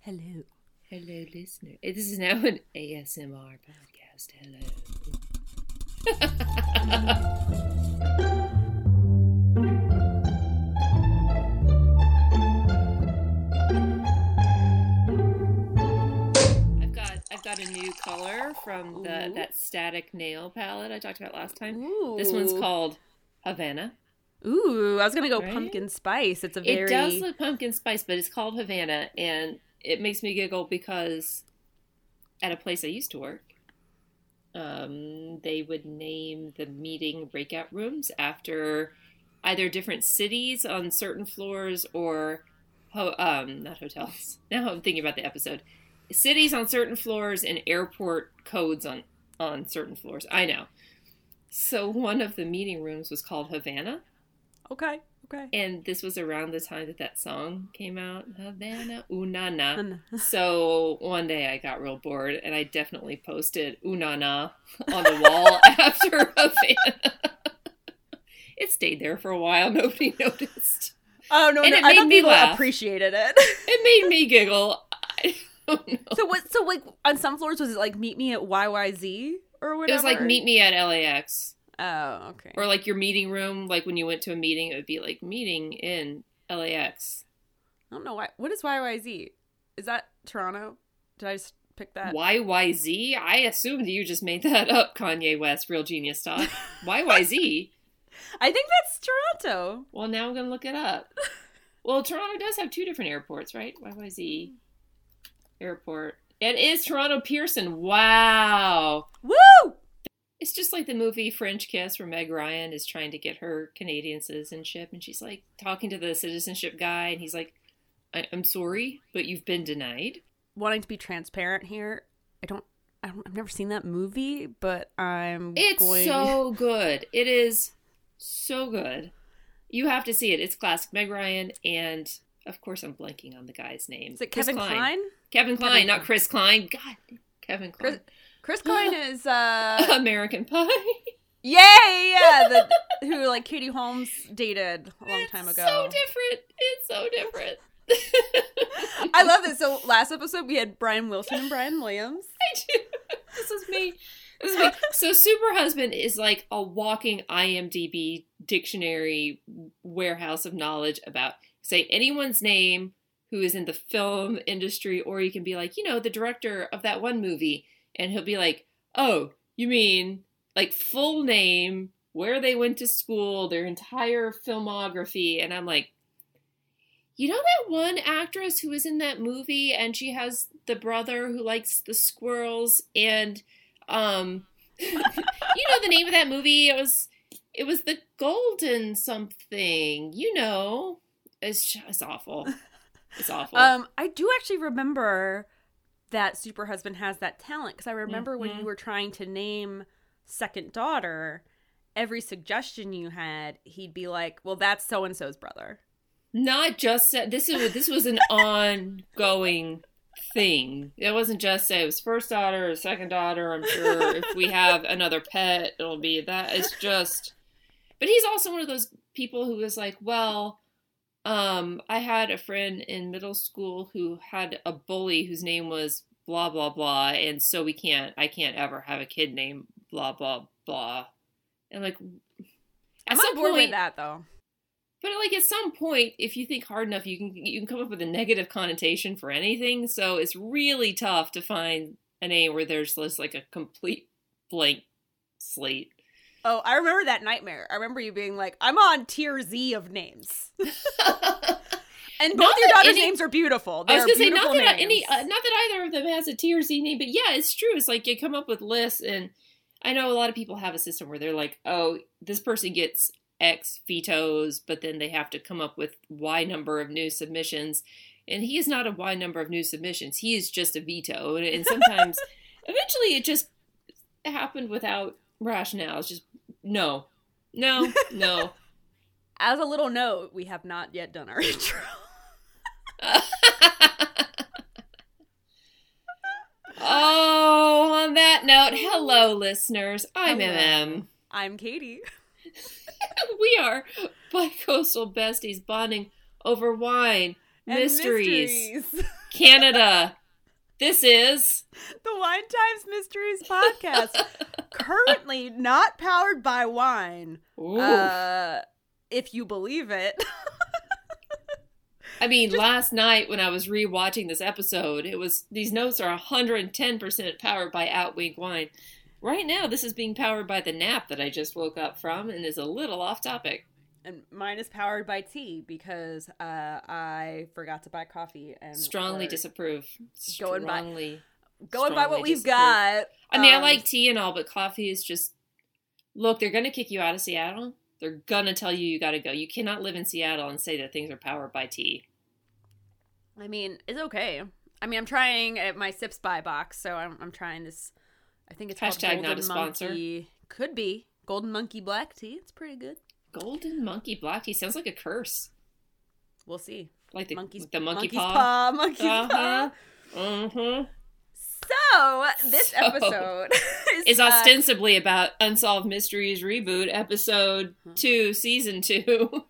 Hello. Hello, listener. Eh, This is now an ASMR podcast. Hello. I've got I've got a new color from the Ooh. that static nail palette I talked about last time. Ooh. This one's called Havana. Ooh, I was gonna go Right? pumpkin spice. It's a very It does look pumpkin spice, but it's called Havana, and it makes me giggle because at a place I used to work, um, they would name the meeting breakout rooms after either different cities on certain floors or ho- um, not hotels. Now I'm thinking about the episode. Cities on certain floors and airport codes on on certain floors. I know. So one of the meeting rooms was called Havana. okay. Okay. And this was around the time that that song came out, Havana Unana. So one day I got real bored and I definitely posted Unana on the wall after Havana. It stayed there for a while. Nobody noticed. oh no, And no it I thought me people laugh. appreciated it. It made me giggle. I don't know. so what? So like on some floors was it like meet me at YYZ or whatever? It was like meet me at LAX. Oh, okay. Or like your meeting room, like when you went to a meeting, it would be like meeting in LAX. I don't know why. What is YYZ? Is that Toronto? Did I just pick that? YYZ? I assumed you just made that up, Kanye West, real genius talk. YYZ? I think that's Toronto. Well, now I'm going to look it up. Well, Toronto does have two different airports, right? YYZ hmm. airport. It is Toronto Pearson. Wow. Woo! It's just like the movie French Kiss where Meg Ryan is trying to get her Canadian citizenship and she's like talking to the citizenship guy and he's like, I- I'm sorry, but you've been denied. Wanting to be transparent here, I don't. I don't I've never seen that movie, but I'm. It's going... so good. It is so good. You have to see it. It's classic. Meg Ryan and of course I'm blanking on the guy's name. Is it Kevin Kline? Kevin Kline, Kevin not Kline. Chris Klein. God, Kevin Kline. Chris Klein is uh American Pie. yeah yeah the who like Katie Holmes dated a long time ago. So different. It's so different. I love this. So last episode we had Brian Wilson and Brian Williams. I do. This is me. This is me. So, Super Husband is like a walking IMDb dictionary warehouse of knowledge about, say, anyone's name who is in the film industry, or you can be like, you know, the director of that one movie, and he'll be like, oh, you mean like full name, where they went to school, their entire filmography, and I'm like, you know that one actress who was in that movie and she has the brother who likes the squirrels and um you know the name of that movie? It was it was the golden something you know. It's just awful. It's awful. Um, I do actually remember that Super Husband has that talent because I remember when Mhm. you were trying to name second daughter, every suggestion you had, he'd be like, "Well, that's so and so's brother." not just this is this was an ongoing thing it wasn't just say it was first daughter or second daughter i'm sure if we have another pet it'll be that it's just but he's also one of those people who was like well um i had a friend in middle school who had a bully whose name was blah blah blah and so we can't i can't ever have a kid named blah blah blah and like at I'm some on board point with that though. but like at some point, if you think hard enough, you can you can come up with a negative connotation for anything. So it's really tough to find a name where there's just like a complete blank slate. Oh, I remember that nightmare. I remember you being like, "I'm on tier Z of names," and Not both your daughters' any- names are beautiful. I was gonna say not that any uh, not that either of them has a tier Z name, but yeah, it's true. It's like you come up with lists, and I know a lot of people have a system where they're like, oh, this person gets X vetoes, but then they have to come up with Y number of new submissions. And he is not a Y number of new submissions. He is just a veto. And, and sometimes, eventually, it just happened without rationale. It's just no, no, no. As a little note, we have not yet done our intro. oh, on that note, hello, listeners. I'm Hello. MM. I'm Katie. we are bi-coastal besties bonding over wine, mysteries, mysteries. Canada. This is the Wine Times Mysteries podcast. Currently not powered by wine. Uh, if you believe it. I mean, last night when I was rewatching this episode, it was these notes are 110% powered by Outwink Wine. Right now, this is being powered by the nap that I just woke up from and is a little off topic. And mine is powered by tea because uh, I forgot to buy coffee and Strongly disapprove. Going by- going by what we've disapprove. got. I mean, I um, like tea and all, but coffee is just. Look, they're going to kick you out of Seattle. They're going to tell you you got to go. You cannot live in Seattle and say that things are powered by tea. I mean, it's okay. I mean, I'm trying at my Sips by box, so I'm, I'm trying this. I think it's Hashtag called not Golden a sponsor. Monkey. Could be Golden Monkey Black Tea. It's pretty good. Golden monkey black tea sounds like a curse. We'll see. Like the monkey's the monkey monkey's paw. paw. Monkey's Uh-huh. paw. Uh-huh. So this So, episode is, Is uh, ostensibly about Unsolved Mysteries reboot, episode Hmm. two, season two.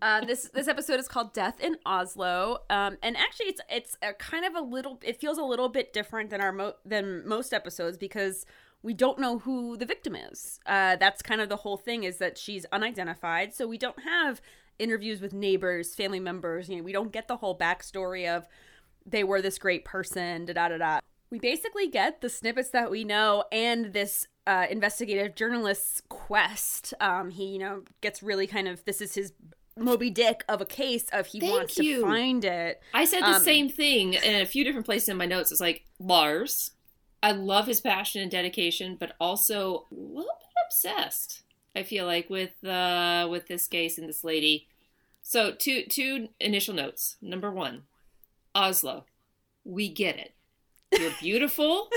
uh, this this episode is called Death in Oslo, um, and actually it's it's a kind of a little. It feels a little bit different than our mo- than most episodes because we don't know who the victim is. Uh, that's kind of the whole thing is that she's unidentified, so we don't have interviews with neighbors, family members. You know, we don't get the whole backstory of they were this great person. Da da da da. We basically get the snippets that we know and this uh, investigative journalist's quest. Um, he, you know, gets really kind of this is his Moby Dick of a case of he Thank wants you. to find it. I said the Um, same thing in a few different places in my notes. It's like Lars. I love his passion and dedication, but also a little bit obsessed. I feel like with uh with this case and this lady. So two two initial notes. Number one, Oslo. We get it. You're beautiful.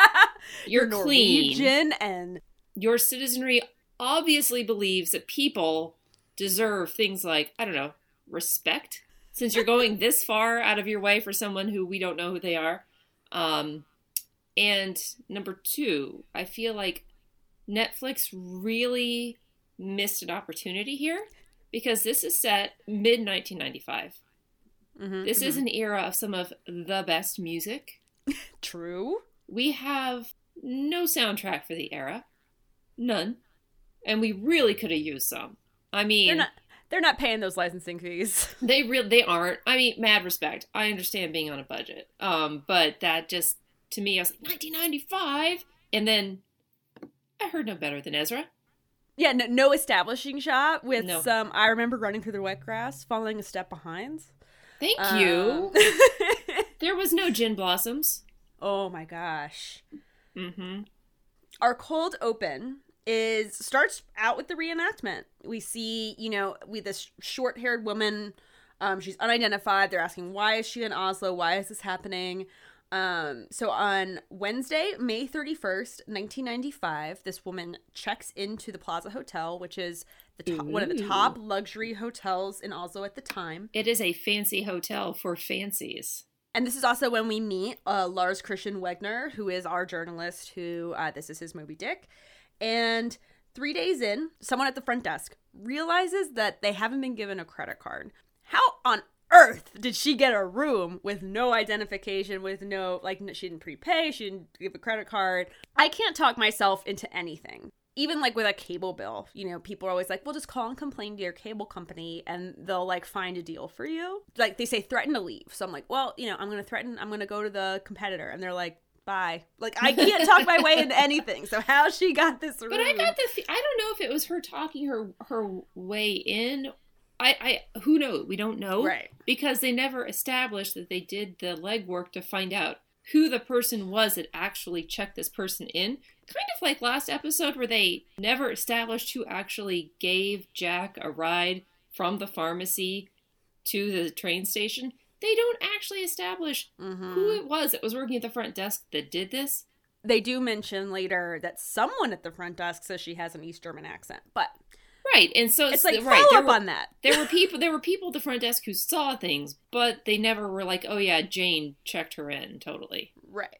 You're, clean. Norwegian and Your citizenry obviously believes that people deserve things like, I don't know, respect. Since you're going this far out of your way for someone who we don't know who they are. Um, and number two, I feel like Netflix really missed an opportunity here because this is set mid 1995. Mhm, This mhm. is an era of some of the best music. true. We have no soundtrack for the era. None. And we really could have used some. I mean, They're not. They're not paying those licensing fees. they really they aren't. I mean, mad respect. I understand being on a budget. Um, but that just to me I was like 1995 and then I heard no better than Ezra. Yeah, no, no establishing shot with No. some. I remember running through the wet grass, following a step behind. Thank Um, you. There was no gin blossoms. oh my gosh. Mm-hmm. our cold open is starts out with the reenactment. We see, you know, we this short-haired woman. Um, she's unidentified. They're asking why is she in Oslo? Why is this happening? Um, so on Wednesday, May thirty first, nineteen ninety five, this woman checks into the Plaza Hotel, which is the top, one of the top luxury hotels in Oslo at the time. It is a fancy hotel for fancies. And this is also when we meet uh, Lars Christian Wegner, who is our journalist, who uh, this is his Moby Dick. And three days in, someone at the front desk realizes that they haven't been given a credit card. How on earth did she get a room with no identification, with no, like, she didn't prepay, she didn't give a credit card? I can't talk myself into anything. Even like with a cable bill, you know, people are always like, well, just call and complain to your cable company and they'll like find a deal for you. Like they say, threaten to leave. So I'm like, well, you know, I'm going to threaten, I'm going to go to the competitor. And they're like, bye. Like I can't talk my way into anything. So how she got this room? But I got the I don't know if it was her talking her her way in. I I who knows? We don't know. Right. Because they never established that they did the legwork to find out who the person was that actually checked this person in. Kind of like last episode where they never established who actually gave Jack a ride from the pharmacy to the train station. They don't actually establish Mhm. who it was that was working at the front desk that did this. They do mention later that someone at the front desk says she has an East German accent, but Right, and so it's like right. follow up were- on that. there were people there were people at the front desk who saw things but they never were like oh yeah jane checked her in totally Right.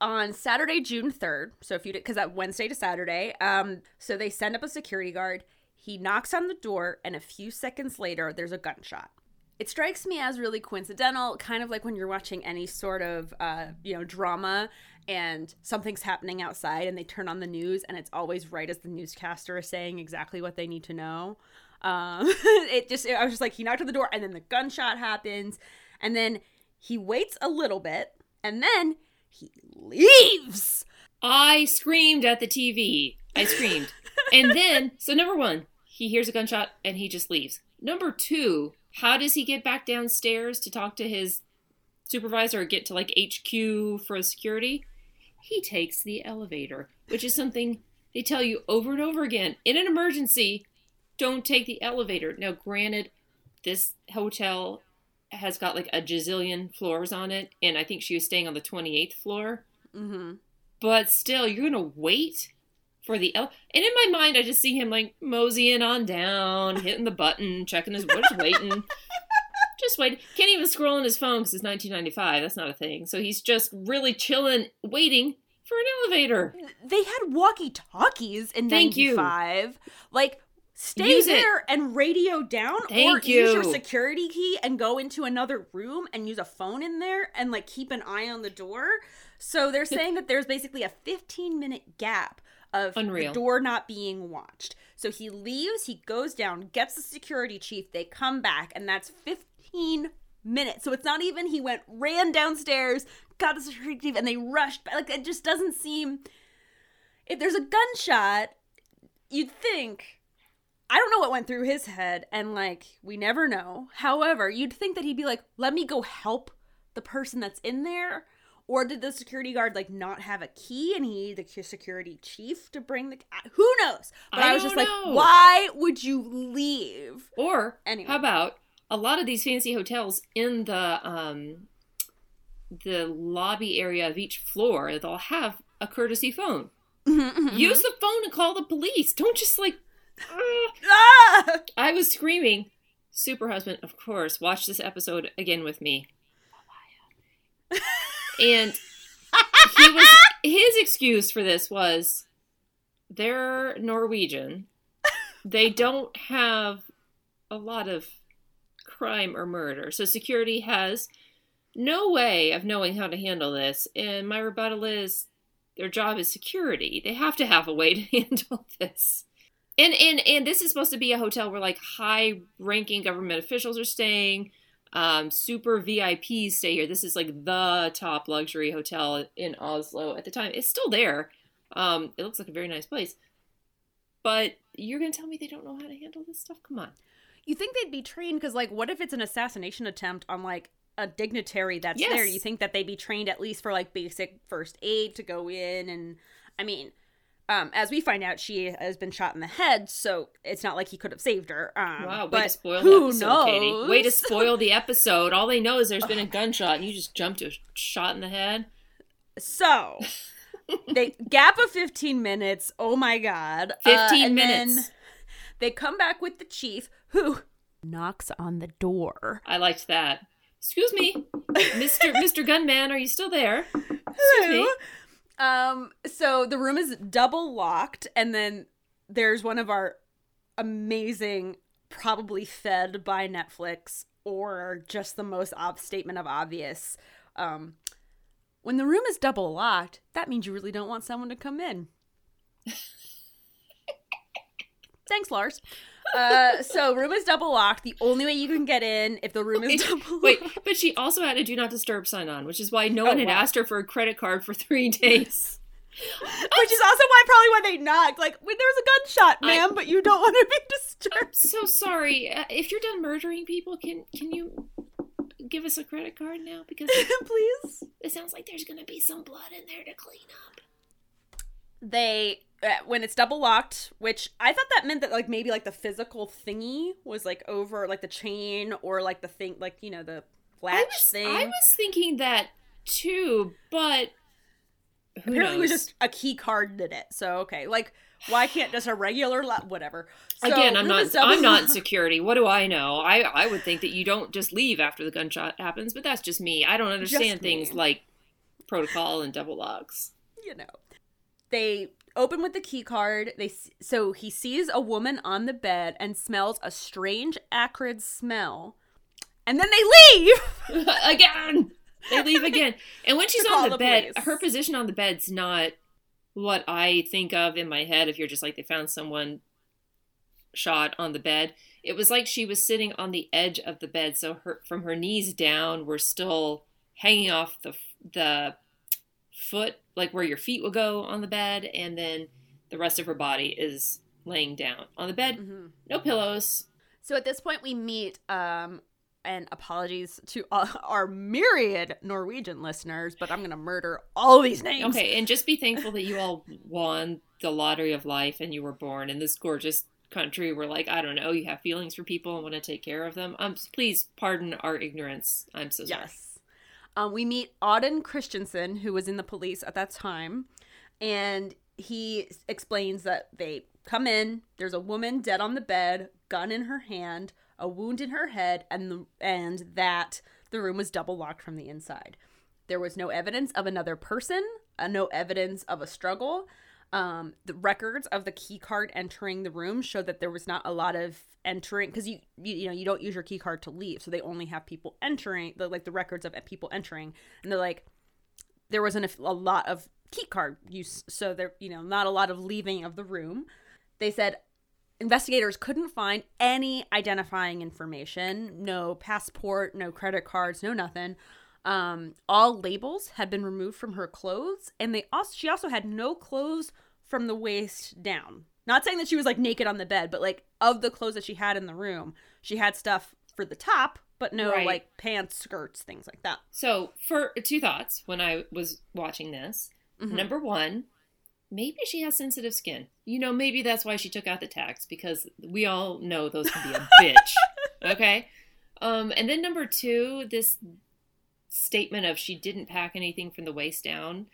On Saturday, June 3rd, so if you did, because that Wednesday to Saturday, um, so they send up a security guard. He knocks on the door, and a few seconds later, there's a gunshot. It strikes me as really coincidental, kind of like when you're watching any sort of, uh, you know, drama and something's happening outside and they turn on the news and it's always right as the newscaster is saying exactly what they need to know. Um, it just, I was just like, he knocked on the door and then the gunshot happens and then he waits a little bit and then he leaves. I screamed at the TV. I screamed. and then, so number one, he hears a gunshot and he just leaves. Number two, how does he get back downstairs to talk to his supervisor or get to like HQ for security? He takes the elevator, which is something they tell you over and over again. In an emergency, don't take the elevator. Now, granted, this hotel has got like a gazillion floors on it, and I think she was staying on the 28th floor. Mm-hmm. But still, you're gonna wait for the ele- and in my mind, I just see him like moseying on down, hitting the button, checking his, just waiting, just wait. Can't even scroll on his phone because it's 1995. That's not a thing. So he's just really chilling, waiting for an elevator. They had walkie talkies in Thank you. 95. Like, stay Use it. there and radio down or Thank use your security key and go into another room and use a phone in there and like keep an eye on the door. So they're saying that there's basically a 15 minute gap of Unreal. the door not being watched. So he leaves, he goes down, gets the security chief, they come back, and that's 15 minutes. So it's not even he went, ran downstairs, got the security chief, and they rushed back. Like it just doesn't seem. If there's a gunshot, you'd think. I don't know what went through his head, and like, we never know. However, you'd think that he'd be like, let me go help the person that's in there. Or did the security guard like not have a key and he the security chief to bring the who knows? But I, I was just don't like, why would you leave? Or Anyway. how about a lot of these fancy hotels in the um, the lobby area of each floor? They'll have a courtesy phone. Mm-hmm. Use the phone and call the police. Don't just like. Ah! I was screaming. Super husband, of course, watch this episode again with me. And he was his excuse for this was they're Norwegian. They don't have a lot of crime or murder. So security has no way of knowing how to handle this. And my rebuttal is their job is security. They have to have a way to handle this. And and and this is supposed to be a hotel where like high ranking government officials are staying. Um, super VIPs stay here. This is like the top luxury hotel in Oslo at the time. It's still there. Um, it looks like a very nice place. But you're gonna tell me they don't know how to handle this stuff? Come on. You think they'd be trained because, like, what if it's an assassination attempt on like a dignitary that's there? Yes. You think that they'd be trained at least for like basic first aid to go in and, I mean, um, as we find out, she has been shot in the head, so it's not like he could have saved her. Um, Wow, way but to spoil who the episode, knows? Katie. Way to spoil the episode. All they know is there's been a gunshot and you just jumped to a shot in the head. So, they gap of fifteen minutes. Oh my god, Uh, 15 and then minutes. They come back with the chief, who knocks on the door. I liked that. Excuse me, Mr. Mr. Gunman, are you still there? Excuse Hello. me. Um, so the room is double locked, and then there's one of our amazing, probably fed by Netflix or just the most ob- statement of obvious. Um, when the room is double locked, that means you really don't want someone to come in. Thanks, Lars. Uh, so room is double locked. The only way you can get in if the room is Wait, double Wait, locked. but she also had a do not disturb sign on, which is why no one Oh, had wow. asked her for a credit card for three days. Which is also why probably why they knocked. Like, there was a gunshot, I- ma'am, but you don't want to be I'm disturbed. so sorry. Uh, if you're done murdering people, can can you give us a credit card now? Because Please. it sounds like there's gonna be some blood in there to clean up. They when it's double locked, which I thought that meant that like maybe like the physical thingy was like over like the chain or like the thing like you know the I latch was, thing. I was thinking that too, but who Apparently, it was just a key card did it. So okay, like why can't just a regular lo- whatever? So, Again, I'm not. double- I'm not in security. What do I know? I I would think that you don't just leave after the gunshot happens, but that's just me. I don't understand things like protocol and double locks. you know. They open with the key card. They so he sees a woman on the bed and smells a strange acrid smell. and then they leave. again. They leave again. And when she's on the, the bed, police. her position on the bed's not what I think of in my head if you're just like they found someone shot on the bed. It was like she was sitting on the edge of the bed, so her from her knees down were still hanging off the the foot, like where your feet will go on the bed, and then the rest of her body is laying down on the bed. Mhm. No pillows. So at this point, we meet, um, and apologies to our myriad Norwegian listeners, but I'm going to murder all these names. Okay, and just be thankful that you all won the lottery of life and you were born in this gorgeous country where, like, I don't know, you have feelings for people and want to take care of them. Um, please pardon our ignorance. I'm so sorry. Yes. Um, we meet Auden Christensen, who was in the police at that time, and he explains that they come in. There's a woman dead on the bed, gun in her hand, a wound in her head, and the, and that the room was double locked from the inside. There was no evidence of another person, uh, no evidence of a struggle. Um, the records of the key card entering the room show that there was not a lot of entering because you, you you know you don't use your key card to leave, so they only have people entering the like the records of people entering, and they're like there wasn't a, a lot of key card use, so there you know not a lot of leaving of the room. They said investigators couldn't find any identifying information, no passport, no credit cards, no nothing. Um, all labels had been removed from her clothes, and they also she also had no clothes from the waist down. Not saying that she was like naked on the bed, but like of the clothes that she had in the room, she had stuff for the top, but no Right. like pants, skirts, things like that. So, for two thoughts when I was watching this. Mhm. Number one, maybe she has sensitive skin. You know, maybe that's why she took out the tax because we all know those can be a bitch. Okay. Um, and then number two, this statement of she didn't pack anything from the waist down.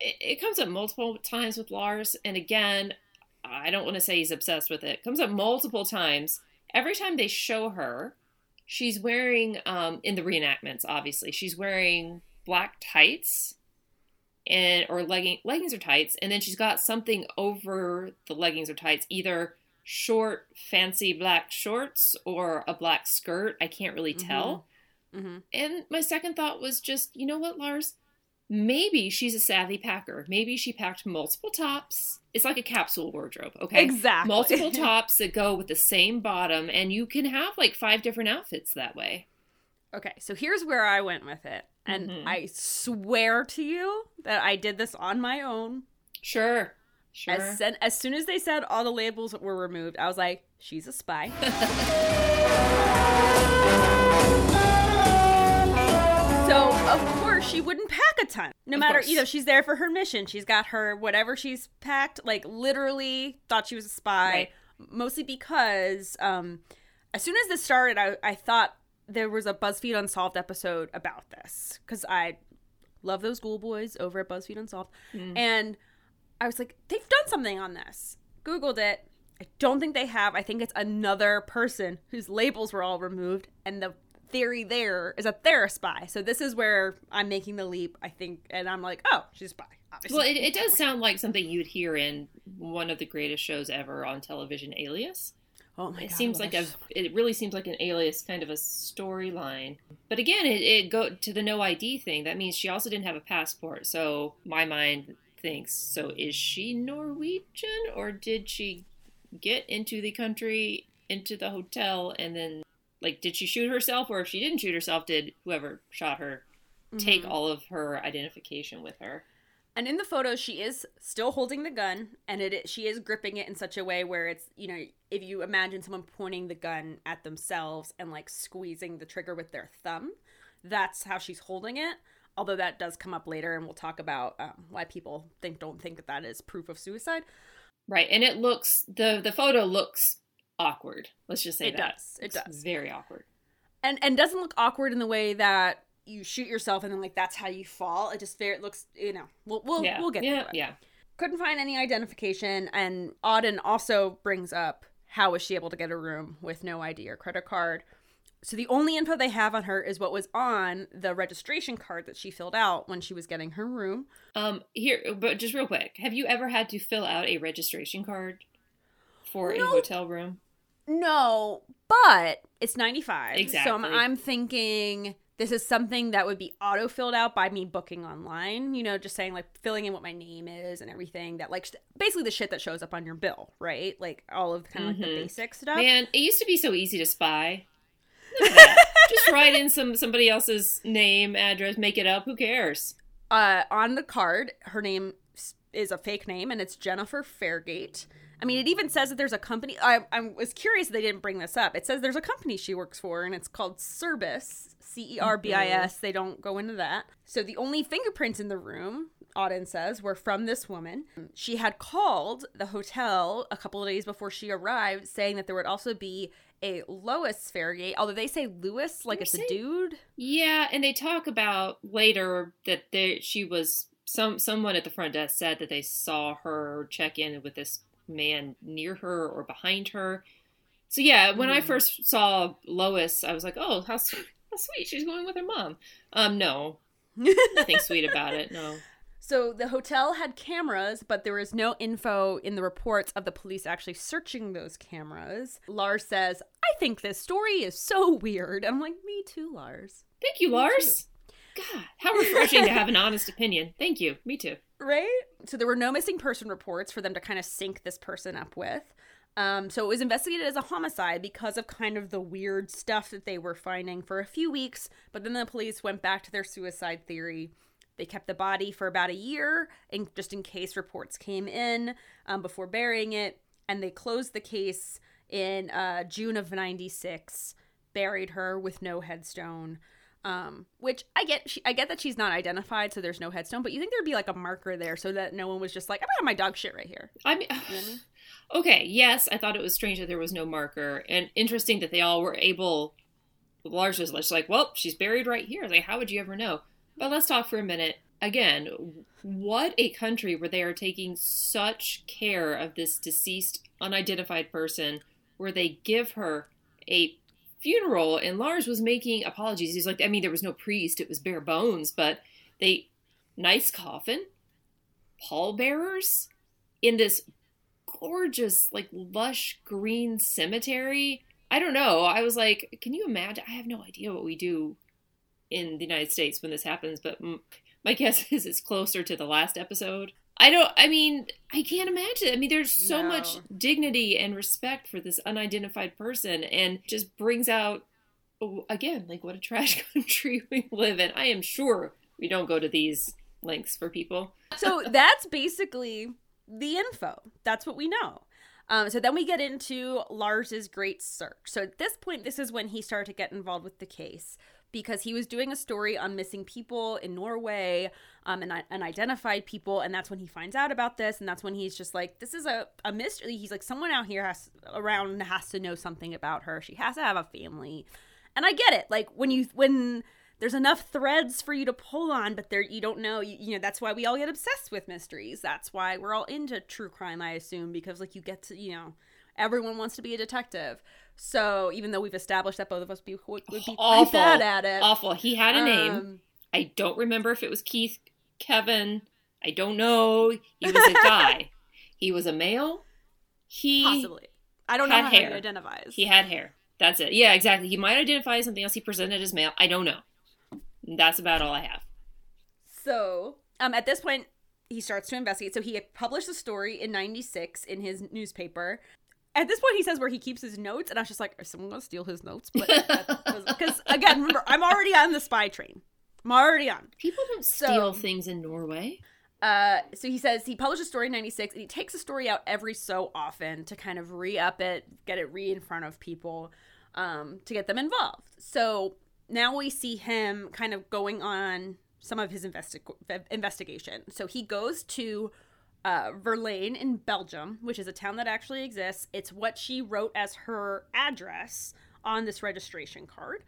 It, it comes up multiple times with Lars, and again, I don't want to say he's obsessed with it. it comes up multiple times. Every time they show her, she's wearing um, in the reenactments. Obviously, she's wearing black tights and or legging leggings or tights, and then she's got something over the leggings or tights, either short, fancy black shorts or a black skirt. I can't really tell. Mm-hmm. And my second thought was just, you know what, Lars? Maybe she's a savvy packer. Maybe she packed multiple tops. It's like a capsule wardrobe, okay? Exactly. Multiple tops that go with the same bottom, and you can have like five different outfits that way. Okay, so here's where I went with it. And Mhm. I swear to you that I did this on my own. Sure. Sure. As, sen- as soon as they said all the labels were removed, I was like, she's a spy. so, of course, she wouldn't pack a ton. No Of matter, course. you know, she's there for her mission. She's got her whatever she's packed, like literally thought she was a spy. Right. Mostly because um, as soon as this started, I, I thought there was a BuzzFeed Unsolved episode about this because I love those Ghoul Boys over at BuzzFeed Unsolved. Mm. And I was like, they've done something on this. Googled it. I don't think they have. I think it's another person whose labels were all removed. And the theory there is that they're a spy. So this is where I'm making the leap, I think. And I'm like, oh, she's a spy. Obviously. Well, it, it does sound like something you'd hear in one of the greatest shows ever on television, Alias. oh my it God, seems like a it really seems like an alias kind of a storyline but again it, it go to the no id thing that means she also didn't have a passport so my mind thinks so is she norwegian or did she get into the country into the hotel and then like did she shoot herself or if she didn't shoot herself did whoever shot her take Mhm. all of her identification with her And in the photo, she is still holding the gun, and it is- she is gripping it in such a way where it's you know if you imagine someone pointing the gun at themselves and like squeezing the trigger with their thumb, that's how she's holding it. Although that does come up later, and we'll talk about um, why people think don't think that that is proof of suicide. right and it looks the the photo looks awkward. Let's just say It that. does. It It's does. very awkward. And and doesn't look awkward in the way that you shoot yourself and then like that's how you fall. It just very it looks you know we'll we'll, yeah. we'll get yeah yeah. Couldn't find any identification and auden also brings up how was she able to get a room with no id or credit card. So the only info they have on her is what was on the registration card that she filled out when she was getting her room. Um, here, but just real quick, have you ever had to fill out a registration card for a hotel room? No, but it's 95. So I'm, I'm thinking this is something that would be auto filled out by me booking online, you know, just saying like filling in what my name is and everything that like basically the shit that shows up on your bill, right? Like all of kind of like the Mhm. basic stuff. Man, it used to be so easy to spy. Look at that. Just write in some somebody else's name, address, make it up. Who cares? uh, on the card, her name is a fake name, and it's Jennifer Fairgate. I mean, it even says that there's a company. I, I was curious they didn't bring this up. It says there's a company she works for, and it's called Cerbis, C E R B I S. Mm-hmm. They don't go into that. So the only fingerprints in the room, Auden says, were from this woman. She had called the hotel a couple of days before she arrived, saying that there would also be a Lois Fairgate, although they say Lewis like They're it's a dude. Yeah, and they talk about later that there she was some someone at the front desk said that they saw her check in with this man near her or behind her. So yeah, when I Mhm. first saw Lois, I was like, "Oh, how sweet, how sweet! She's going with her mom." Um, no, nothing sweet about it. No. So the hotel had cameras, but there was no info in the reports of the police actually searching those cameras. Lars says, I think this story is so weird. I'm like, me too, Lars. Thank you, Me Lars. God, how refreshing to have an honest opinion. Thank you. Me too. Right? So there were no missing person reports for them to kind of sync this person up with. Um, so it was investigated as a homicide because of kind of the weird stuff that they were finding for a few weeks, but then the police went back to their suicide theory. They kept the body for about a year, and just in case reports came in um, before burying it, and they closed the case in uh, June of '96. Buried her with no headstone. Um, which I get, she, I get that she's not identified, so there's no headstone. But you think there'd be like a marker there, so that no one was just like, I'm gonna have my dog shit right here. I mean, You know I mean? okay, yes, I thought it was strange that there was no marker, and interesting that they all were able. Lars was just like, "Well, she's buried right here." Like, how would you ever know? But let's talk for a minute. Again, what a country where they are taking such care of this deceased, unidentified person, where they give her a funeral, and Lars was making apologies. He's like, I mean, there was no priest; it was bare bones, but they nice coffin, pallbearers in this gorgeous, like lush green cemetery. I don't know. I was like, can you imagine? I have no idea what we do in the United States when this happens, but my guess is it's closer to the last episode. I don't, I mean, I can't imagine. I mean, there's so No. much dignity and respect for this unidentified person and just brings out, oh, again, like what a trash country we live in. I am sure we don't go to these lengths for people. so that's basically the info. That's what we know. Um, so then we get into Lars's great search. So at this point, this is when he started to get involved with the case because he was doing a story on missing people in Norway um, and unidentified people. And that's when he finds out about this. And that's when he's just like, this is a, a mystery. He's like, someone out here has around has to know something about her. She has to have a family. And I get it. Like when you, when there's enough threads for you to pull on, but there you don't know. You, you know that's why we all get obsessed with mysteries. That's why we're all into true crime. I assume because like you get to you know everyone wants to be a detective. So even though we've established that both of us be, would, would be Awful. bad at it, Awful. He had a name. um, I don't remember if it was Keith, Kevin. I don't know. He was a guy. he was a male. He possibly. I don't know how he hair. identifies. he had hair. That's it. Yeah, exactly. He might identify as something else. He presented as male. I don't know. That's about all I have. So, um, at this point, he starts to investigate. So he had published a story in '96 in his newspaper. At this point, he says where he keeps his notes, and I was just like, "Is someone gonna steal his notes?" But because again, remember, I'm already on the spy train. I'm already on. People don't So- steal things in Norway. Uh, so he says he published a story in '96, and he takes a story out every so often to kind of re-up it, get it re in front of people, um, to get them involved. So now we see him kind of going on some of his investi- investigation. So he goes to uh, Verlaine in Belgium, which is a town that actually exists. It's what she wrote as her address on this registration card.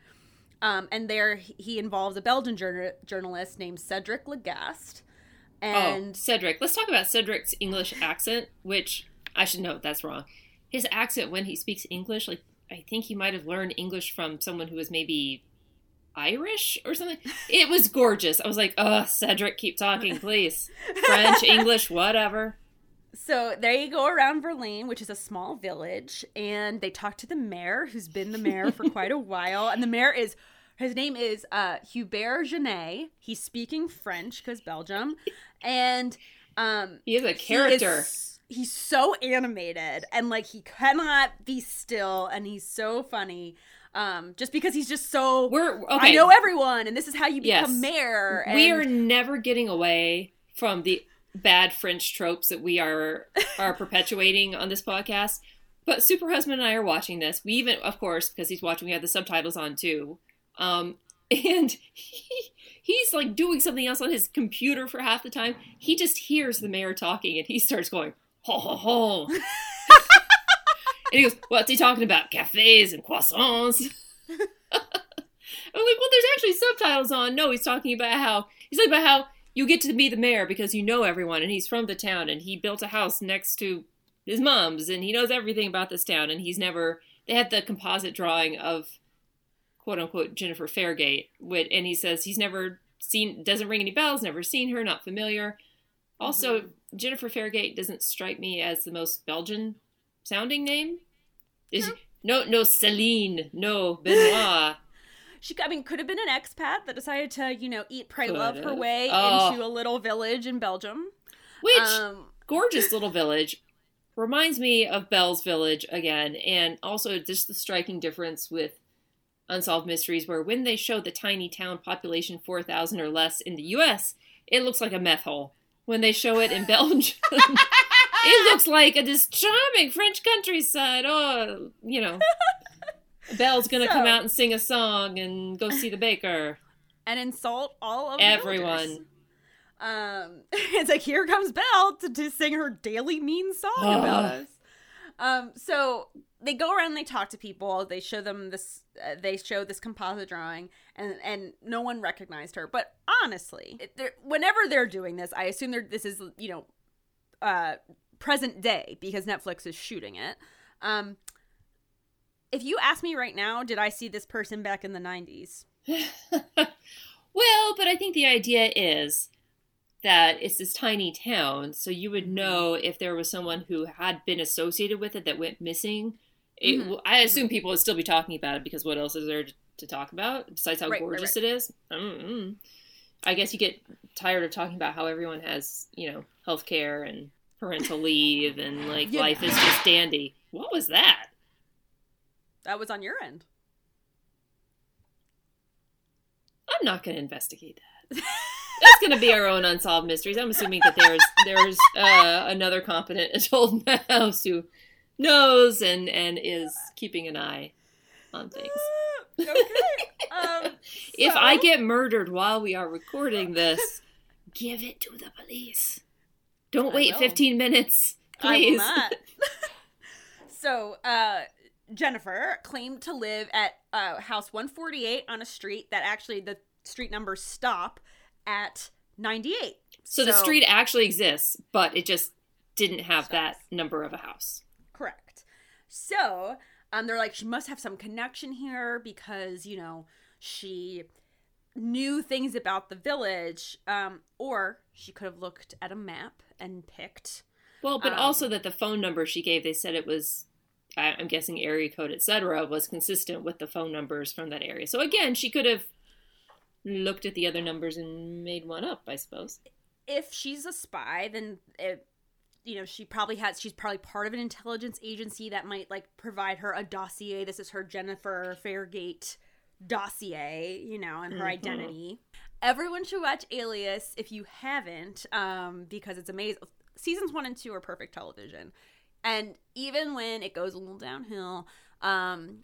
Um, and there he involves a Belgian jour- journalist named Cedric Legast. oh, And Cedric. Let's talk about Cedric's English accent, which I should note that's wrong. His accent when he speaks English, like I think he might have learned English from someone who was maybe Irish or something. It was gorgeous. I was like, "Oh, Cedric, keep talking, please. French, English, whatever." So they go around Verlaine, which is a small village, and they talk to the mayor, who's been the mayor for quite a while. And the mayor is, his name is uh, Hubert Genet. He's speaking French because Belgium, and um, He is a character. he's so animated, and like he cannot be still, and he's so funny. Um, just because he's just so. We're okay. I know everyone, and this is how you become Yes. mayor. And we are never getting away from the bad French tropes that we are are perpetuating on this podcast. But Super Husband and I are watching this. We even, of course, because he's watching, we have the subtitles on too. Um, and he, he's like doing something else on his computer for half the time. He just hears the mayor talking, and he starts going ho ho ho. and he goes, "What's he talking about? Cafes and croissants." I'm like, well, there's actually subtitles on. No, he's talking about how he's like about how you get to be the mayor because you know everyone, and he's from the town, and he built a house next to his mom's, and he knows everything about this town, and he's never. They had the composite drawing of quote unquote Jennifer Fairgate, with, and he says he's never seen, doesn't ring any bells, never seen her, not familiar. Also, mm-hmm. Jennifer Fairgate doesn't strike me as the most Belgian sounding name. Is no no Celine, no Benoit. She, I mean, could have been an expat that decided to, you know, eat, pray, love her way Oh. into a little village in Belgium. Which Um, gorgeous little village reminds me of Belle's Village again, and also just the striking difference with Unsolved Mysteries, where when they show the tiny town population four thousand or less in the U.S., it looks like a meth hole. When they show it in Belgium, it looks like a this charming French countryside. Oh, you know. Belle's gonna come out and sing a song and go see the baker. and insult all of Everyone. Um, it's like here comes Belle to, to sing her daily mean song Oh. about us. Um, so they go around, and they talk to people, they show them this, uh, they show this composite drawing, and and no one recognized her. But honestly, it- they're- whenever they're doing this, I assume they're this is you know, uh, present day because Netflix is shooting it. Um, if you ask me right now, did I see this person back in the '90s? well, but I think the idea is that it's this tiny town, so you would know if there was someone who had been associated with it that went missing. It, Mhm. I assume people would still be talking about it because what else is there to, talk about besides how Right, right, gorgeous right. it is? Mm-mm. I guess you get tired of talking about how everyone has, you know, health care and parental leave and like Yeah. life is just dandy. What was that? That was on your end. I'm not going to investigate that. That's going to be our own unsolved mysteries. I'm assuming that there's there's uh, another competent adult in the house who knows and and is keeping an eye on things. okay. Um, If so- I get murdered while we are recording this, give it to the police. Don't wait 15 minutes, please. so, uh, Jennifer claimed to live at uh, house 148 on a street that actually the street numbers stop at 98. So the street actually exists, but it just didn't have that number of a house. Correct. So, um, they're like, she must have some connection here because, you know, she knew things about the village. Um, or she could have looked at a map and picked. Well, but Um, also that the phone number she gave, they said it was, I'm guessing area code, etc., was consistent with the phone numbers from that area. So again, she could have looked at the other numbers and made one up, I suppose. if she's a spy, then it, you know she probably has. She's probably part of an intelligence agency that might like provide her a dossier. This is her Jennifer Fairgate dossier, you know, and her Mhm. identity. Everyone should watch Alias if you haven't, um, because it's amazing. Seasons one and two are perfect television, and even when it goes a little downhill, um,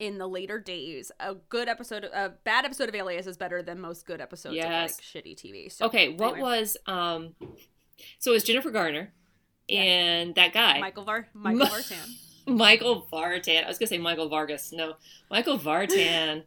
in the later days, a good episode, a bad episode of Alias is better than most good episodes Yes. of like shitty TV. So, Okay, what anyway. was, um, so it was Jennifer Garner Yeah. and that guy, Michael Var Michael Vartan. Michael Vartan. I was going to say Michael Vargas. No, Michael Vartan.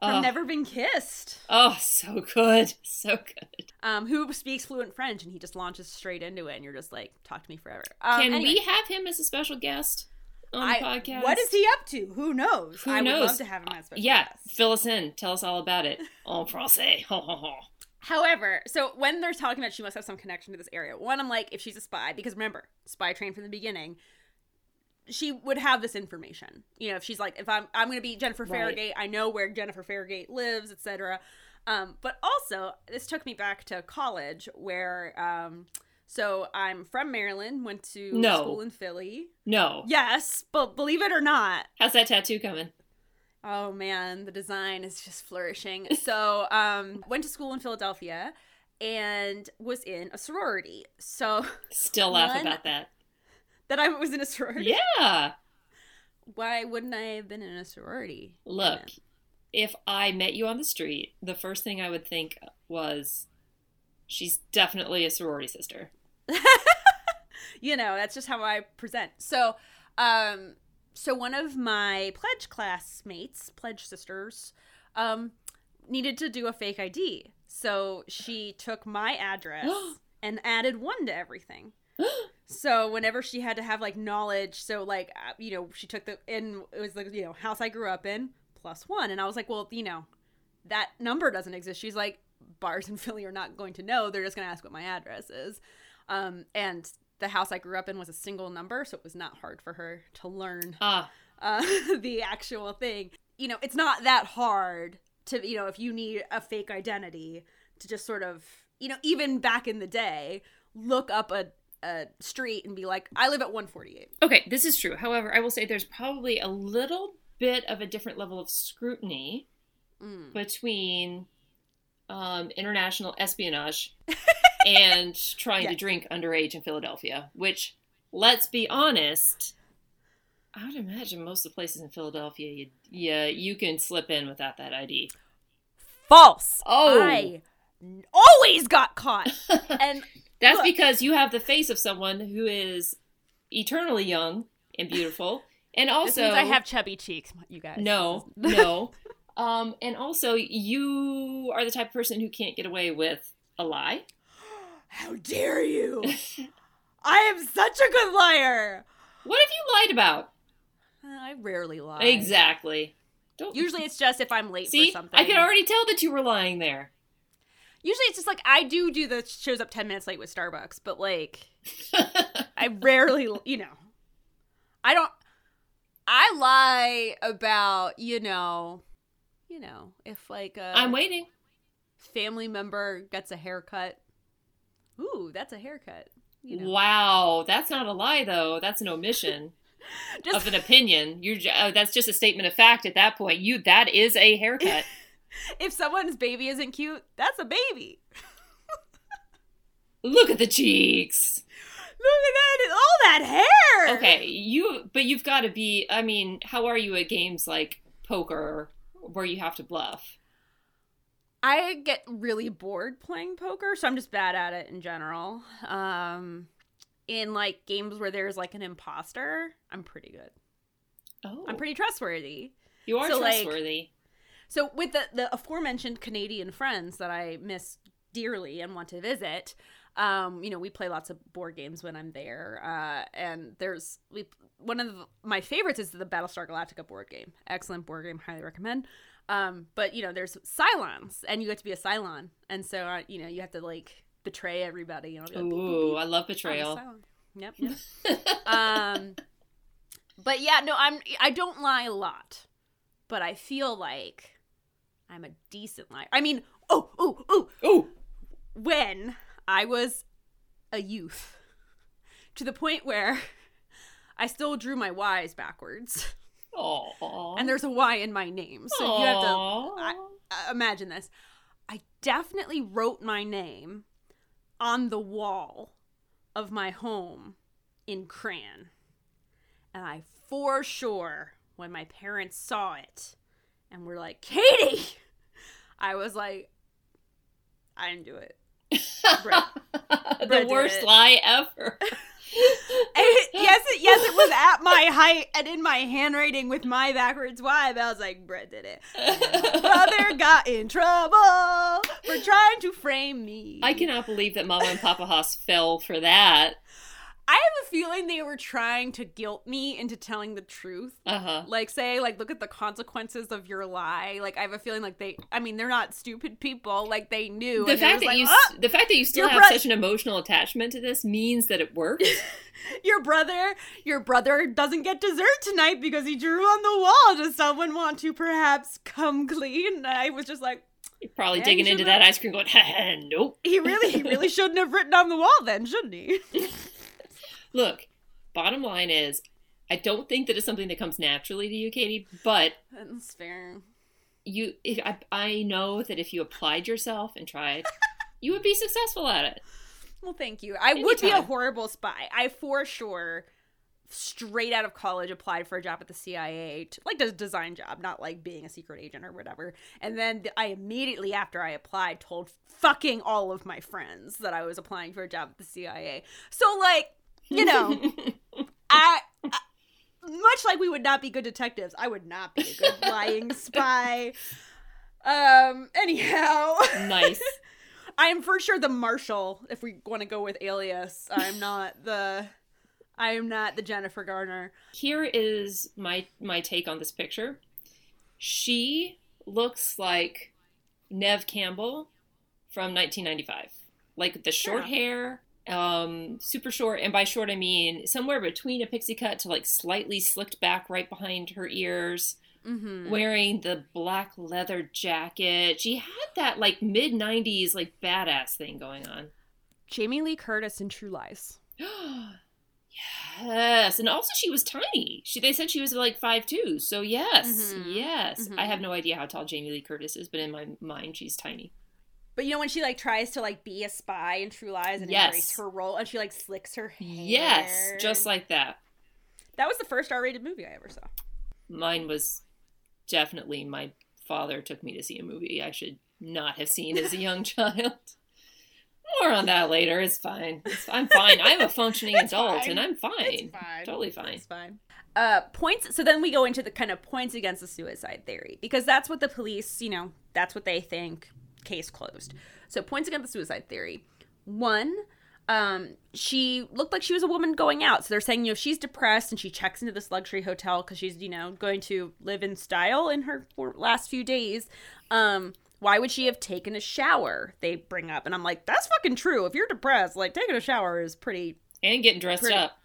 From oh, Never Been Kissed, oh, so good. So good. um, who speaks fluent French, and he just launches straight into it, and you're just like, talk to me forever. Um, Can anyway, we have him as a special guest on the podcast? What is he up to? Who knows? Who I would knows? love to have him as special Yeah, guest. fill us in. Tell us all about it. En français. Ho, ho, ho. However, so when they're talking about she must have some connection to this area, one, I'm like, if she's a spy, because remember, spy trained from the beginning, she would have this information. You know, if she's like, if I'm I'm gonna be Jennifer Right. I know where Jennifer Farragate lives, etc. Um, but also, this took me back to college where, um, so I'm from Maryland, went to No. school in Philly. No. Yes, but believe it or not, How's that tattoo coming? Oh man, the design is just flourishing. So, um, went to school in Philadelphia and was in a sorority. So Still laugh about that. That I was in a sorority. Yeah. Why wouldn't I have been in a sorority? Look, if I met you on the street, the first thing I would think was she's definitely a sorority sister. you know, that's just how I present. So, um, so one of my pledge classmates, pledge sisters, um, needed to do a fake ID. So she took my address and added one to everything. So whenever she had to have like knowledge, so like uh, you know, she took the and it was like you know house I grew up in plus one, and I was like, well, you know, that number doesn't exist. She's like, bars in Philly are not going to know. They're just going to ask what my address is. Um, and the house I grew up in was a single number, so it was not hard for her to learn Ah, uh, the actual thing. You know, it's not that hard to, you know, if you need a fake identity to just sort of, you know, even back in the day, look up a, a street and be like, I live at 148. okay, this is true. However, I will say there's probably a little bit of a different level of scrutiny Mm. between um, international espionage and trying to drink underage in Philadelphia, which, let's be honest, I would imagine most of the places in Philadelphia, you, yeah, you can slip in without that ID. False. Oh. I always got caught. and That's Look. because you have the face of someone who is eternally young and beautiful, and also I have chubby cheeks, you guys. no, no, um, and also you are the type of person who can't get away with a lie. How dare you? I am such a good liar. What have you lied about? Uh, I rarely lie. Exactly. Don't Usually it's just if I'm late see. for something. I could already tell that you were lying there. Usually it's just like I do do the shows up 10 minutes late with Starbucks, but like I rarely, you know. I don't I lie about, you know, you know, if like a I'm waiting. family member gets a haircut. Ooh, that's a haircut. You know. Wow, that's not a lie though. That's an omission Just of an opinion. You're uh, that's just a statement of fact at that point. You that is a haircut. if someone's baby isn't cute, that's a baby. Look at the cheeks. Look at that, all that hair. Okay, you but you've got to be. I mean, how are you at games like poker where you have to bluff? I get really bored playing poker, so I'm just bad at it in general. Um, in like games where there's like an imposter, I'm pretty good. Oh, I'm pretty trustworthy. You are so, like- trustworthy. So with the the aforementioned Canadian friends that I miss dearly and want to visit, um, you know, we play lots of board games when I'm there. Uh, and there's we one of the, my favorites is the Battlestar Galactica board game. Excellent board game, highly recommend. Um, but you know, there's Cylons, and you get to be a Cylon, and so uh, you know, you have to like betray everybody. You know, like, "Boop, boop, Ooh, boop, I love betrayal. Yep. yep. um, but yeah, no, I'm I don't lie a lot, but I feel like I'm a decent liar. I mean, oh, oh, oh, Ooh, when I was a youth, to the point where I still drew my Y's backwards, Aw. and there's a Y in my name, so you have to. I- uh, imagine this. I definitely wrote my name on the wall of my home in Cran. And I for sure, when my parents saw it and we were like, Katie, I was like, I didn't do it. Brett- the Brett worst it. lie ever. And yes, it, yes, it was at my height and in my handwriting with my backwards Y, but I was like, Brett did it. Brother got in trouble for trying to frame me. I cannot believe that Mama and Papa Haas fell for that. I have a feeling they were trying to guilt me into telling the truth. Uh huh. Like say like look at the consequences of your lie. Like I have a feeling like they I mean they're not stupid people. Like they knew. The and fact that like, you, "Ah, s the fact that you still have bro- such an emotional attachment to this means that it worked. your brother your brother doesn't get dessert tonight because he drew on the wall. Does someone want to perhaps come clean? And I was just like You're probably Yeah, digging into that ice cream, going, "Nope." he really he really shouldn't have written on the wall then, shouldn't he? Look, bottom line is, I don't think that it's something that comes naturally to you, Katie. But That's fair. you, if, I, I know that if you applied yourself and tried, you would be successful at it. Well, thank you. I would be a horrible spy. I for sure, straight out of college, applied for a job at the CIA, to, like a design job, not like being a secret agent or whatever. And then I immediately after I applied told fucking all of my friends that I was applying for a job at the CIA. So like, you know, I. I much like we would not be good detectives, I would not be a good lying spy. Um. Anyhow, nice. I am for sure the Marshall. If we want to go with alias, I'm not the. I am not the Jennifer Garner. Here is my my take on this picture. She looks like Neve Campbell from 1995, like the short Yeah. hair, um, super short, and by short I mean somewhere between a pixie cut to like slightly slicked back right behind her ears. Mm-hmm. wearing the black leather jacket. She had that like mid 90s like badass thing going on. Jamie Lee Curtis in True Lies. yes, and also she was tiny. She they said she was like five two. So yes, Mhm. yes. Mhm. I have no idea how tall Jamie Lee Curtis is, but in my mind she's tiny. But you know when she like tries to like be a spy in True Lies and Yes. embrace her role, and she like slicks her hair. Yes, just like that. that was the first R-rated movie I ever saw. Mine was definitely my father took me to see a movie I should not have seen as a young child. More on that later. It's fine. It's, I'm fine. I'm a functioning adult, fine. and I'm fine. It's fine. Totally fine. It's fine. Uh, points. So then we go into the kind of points against the suicide theory because that's what the police, you know, that's what they think. Case closed. So points against the suicide theory. One, um, she looked like she was a woman going out. So they're saying, you know, she's depressed and she checks into this luxury hotel because she's, you know, going to live in style in her last few days. Um, why would she have taken a shower? They bring up, and I'm like, that's fucking true. If you're depressed, like taking a shower is pretty And getting dressed Pretty- up.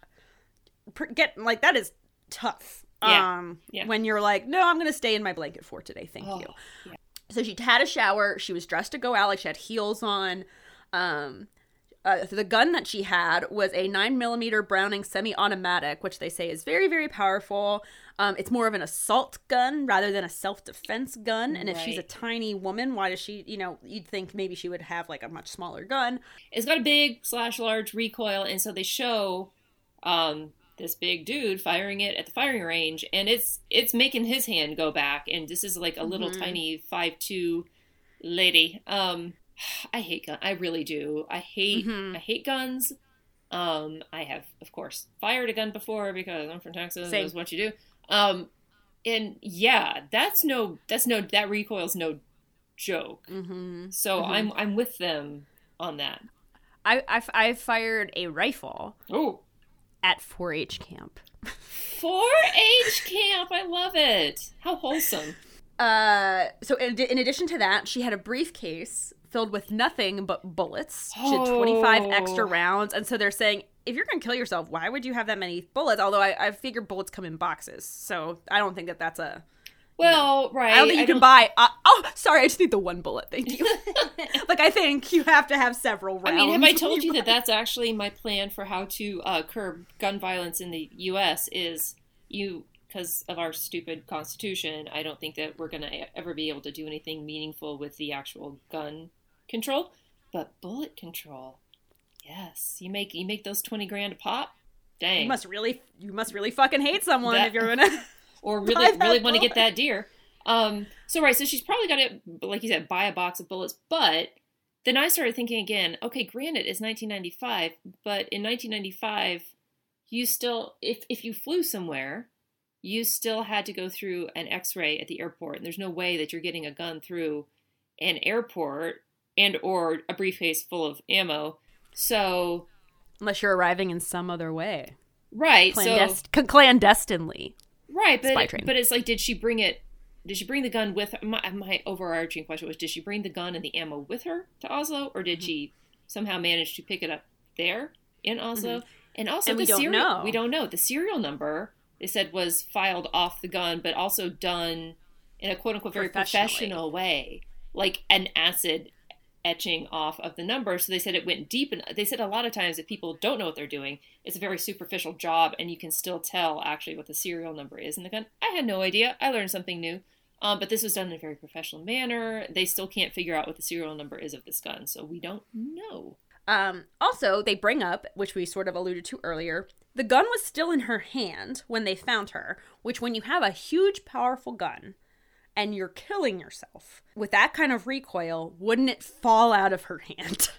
pr- get like that is tough. Yeah. Um, Yeah. when you're like, no, I'm gonna stay in my blanket for today, thank Oh, you. yeah. So she had a shower. She was dressed to go out, like she had heels on. Um, uh, the gun that she had was a nine millimeter Browning semi-automatic, which they say is very, very powerful. Um, it's more of an assault gun rather than a self-defense gun. And if she's a tiny woman, why does she? You know, you'd think maybe she would have like a much smaller gun. It's got a big slash large recoil, and so they show um, this big dude firing it at the firing range, and it's it's making his hand go back, and this is like a little Mhm. tiny five two lady. Um, I hate gun. I really do. I hate Mhm. I hate guns. Um, I have of course fired a gun before because I'm from Texas. Same. That's what you do. Um, and yeah, that's no that's no that recoil's no joke. Mm-hmm. So Mhm. I'm I'm with them on that. I, I I fired a rifle Oh, at 4-H camp. 4-H camp. I love it. How wholesome. Uh, so in, in addition to that, she had a briefcase filled with nothing but bullets. She had 25 extra Oh. rounds, and so they're saying if you're gonna kill yourself, why would you have that many bullets? Although I, I figure bullets come in boxes, so I don't think that that's a. Well, right. I don't think you can don't- buy. Uh, oh, sorry, I just need the one bullet. Thank you. like I think you have to have several rounds. I mean, have I told you that that's actually my plan for how to uh, curb gun violence in the U.S. is you because of our stupid constitution. I don't think that we're going to ever be able to do anything meaningful with the actual gun control, but bullet control. Yes, you make you make those twenty grand a pop. Dang. You must really, you must really fucking hate someone That- if you're gonna. or really really want to get that deer. Um, so right, so she's probably got to, like you said, buy a box of bullets. But then I started thinking again. Okay, granted, it's 1995, but in 1995, you still, if if you flew somewhere, you still had to go through an X-ray at the airport, and there's no way that you're getting a gun through an airport and or a briefcase full of ammo. So Unless you're arriving in some other way. Right. Clandest- so clandestinely. Right, but but it's like did she bring it did she bring the gun with her? My, my overarching question was did she bring the gun and the ammo with her to Oslo or did mm-hmm. she somehow manage to pick it up there in Oslo? Mm-hmm. And also and the we don't know. we don't know. The serial number they said was filed off the gun but also done in a quote unquote very professional way. Like an acid etching off of the number. So they said it went deep. And they said a lot of times if people don't know what they're doing, it's a very superficial job and you can still tell actually what the serial number is in the gun. I had no idea. I learned something new. Um, but this was done in a very professional manner. They still can't figure out what the serial number is of this gun. So we don't know. Um, also, they bring up, which we sort of alluded to earlier, the gun was still in her hand when they found her, which, when you have a huge, powerful gun, and you're killing yourself with that kind of recoil, wouldn't it fall out of her hand?